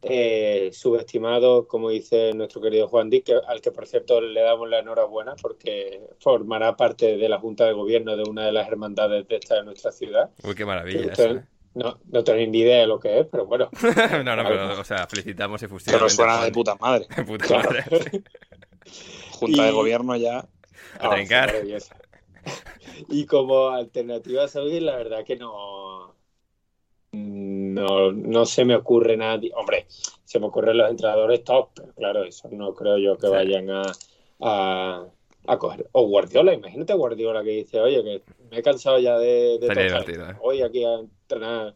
Eh, subestimado, como dice nuestro querido Juan Dick, que- al que por cierto le damos la enhorabuena porque formará parte de la Junta de Gobierno de una de las hermandades de esta de nuestra ciudad. Uy, qué maravilla ¿eh? no, no tenéis ni idea de lo que es, pero bueno. No, no, pero, o sea, felicitamos pero efusivamente. suena Juan. de puta madre. De puta Claro. madre. Junta de gobierno ya. A trincar. maravillosa. Y como alternativa a Saudi, la verdad que no, no, no se me ocurre nadie. Hombre, se me ocurren los entrenadores top, pero claro, eso no creo yo que Sí. vayan a, a, a coger. O Guardiola, imagínate a Guardiola que dice, oye, que me he cansado ya de, de tocar. divertido, ¿eh? Voy aquí a entrenar.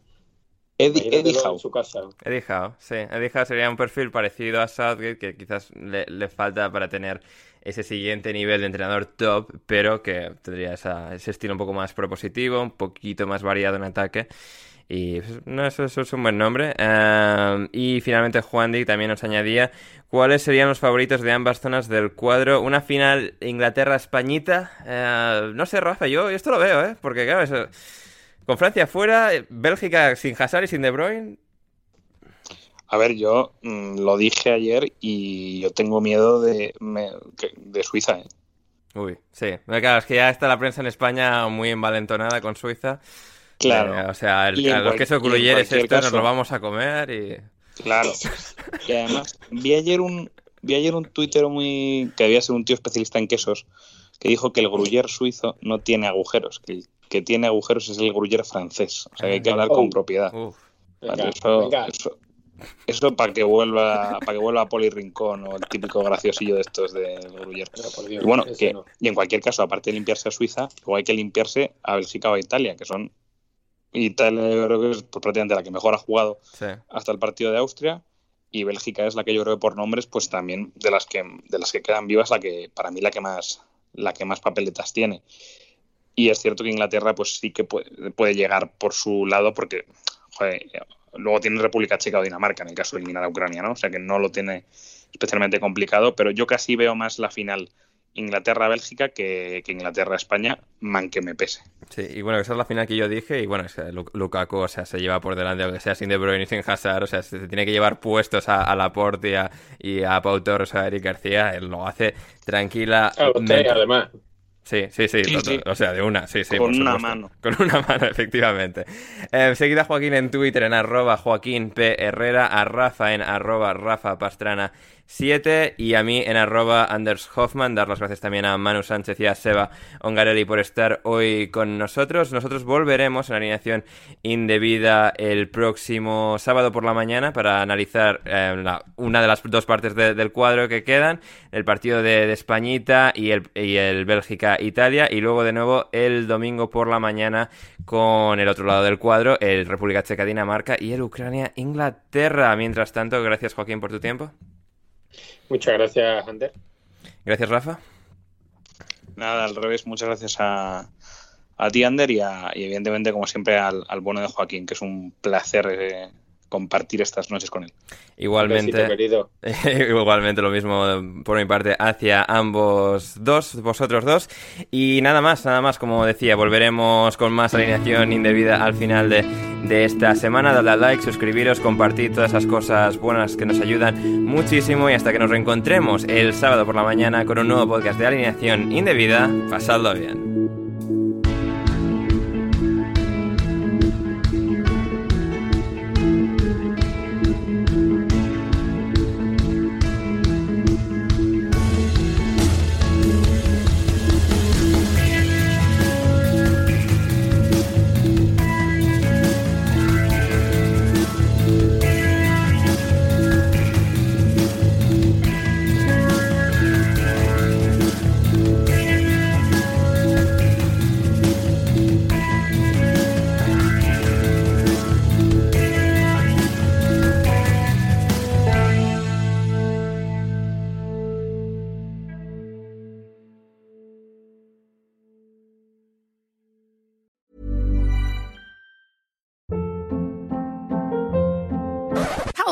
Eddie, Eddie Howe. en su casa. Eddie Howe, sí. Eddie Howe sería un perfil parecido a Southgate, que quizás le, le falta para tener ese siguiente nivel de entrenador top, pero que tendría esa- ese estilo un poco más propositivo, un poquito más variado en ataque. Y no, eso, eso es un buen nombre. Y finalmente Juan Dick también nos añadía cuáles serían los favoritos de ambas zonas del cuadro. Una final Inglaterra-Españita. Eh, no sé, Rafa, yo, esto lo veo, ¿eh? Porque claro, eso- con Francia fuera, eh, Bélgica sin Hazard y sin De Bruyne. A ver, yo mm, lo dije ayer y yo tengo miedo de, me- de Suiza. ¿eh? Uy, sí. Claro, es que ya está la prensa en España muy envalentonada con Suiza. Claro, Eh, o sea, el- a los quesos gruyeres cualquier estos nos caso- lo vamos a comer y... claro. Y además, vi ayer un, vi ayer un tuitero muy que debía ser un tío especialista en quesos que dijo que el gruyer suizo no tiene agujeros, que el que tiene agujeros es el gruyer francés. O sea, que hay que hablar Oh. con propiedad. Uf. Venga, Vale, eso, eso, eso para que vuelva para que vuelva a Poli Rincón o el típico graciosillo de estos de Gruyer. Pero por Dios, Y bueno, eso que, no. y en cualquier caso, aparte de limpiarse a Suiza, luego hay que limpiarse a Bélgica o a Italia, que son Italia yo creo que es pues, prácticamente la que mejor ha jugado Sí. hasta el partido de Austria y Bélgica es la que yo creo que por nombres pues también de las que de las que quedan vivas la que para mí la que más la que más papeletas tiene. Y es cierto que Inglaterra pues sí que puede, puede llegar por su lado porque joder, luego tiene República Checa o Dinamarca en el caso de eliminar a Ucrania, ¿no? O sea que no lo tiene especialmente complicado, pero yo casi veo más la final Inglaterra-Bélgica que, que Inglaterra-España, man que me pese. Sí, y bueno, esa es la final que yo dije, y bueno, Lukaku, o sea, se lleva por delante, aunque sea sin De Bruyne y sin Hazard, o sea, se tiene que llevar puestos a, a Laporte y a, y a Pau Torres, a Eric García, él lo hace tranquila. además. Sí, sí, sí, o sea, de una, sí, sí. Con una mano. Con una mano, efectivamente. Eh, seguida Joaquín en Twitter en arroba Joaquín P. Herrera, a Rafa en arroba Rafa Pastrana 7 y a mí en arroba Anders Hoffman. Dar las gracias también a Manu Sánchez y a Seba Ongarelli por estar hoy con nosotros. Nosotros volveremos en alineación indebida el próximo sábado por la mañana para analizar eh, una de las dos partes del cuadro que quedan, el partido de, Españita y el, y el Bélgica-Italia y luego de nuevo el domingo por la mañana con el otro lado del cuadro, el República Checa-Dinamarca y el Ucrania-Inglaterra. Mientras tanto, gracias Joaquín por tu tiempo. Muchas gracias, Ander. Gracias, Rafa. Nada, al revés, muchas gracias a, a ti, Ander, y, evidentemente, como siempre, al, al, bueno de Joaquín, que es un placer eh, compartir estas noches con él. Igualmente, igualmente lo mismo por mi parte hacia ambos dos, vosotros dos. Y nada más, nada más, como decía, volveremos con más alineación indebida al final de, de esta semana. Dadle a like, suscribiros, compartir todas esas cosas buenas que nos ayudan muchísimo y hasta que nos reencontremos el sábado por la mañana con un nuevo podcast de alineación indebida, pasadlo bien.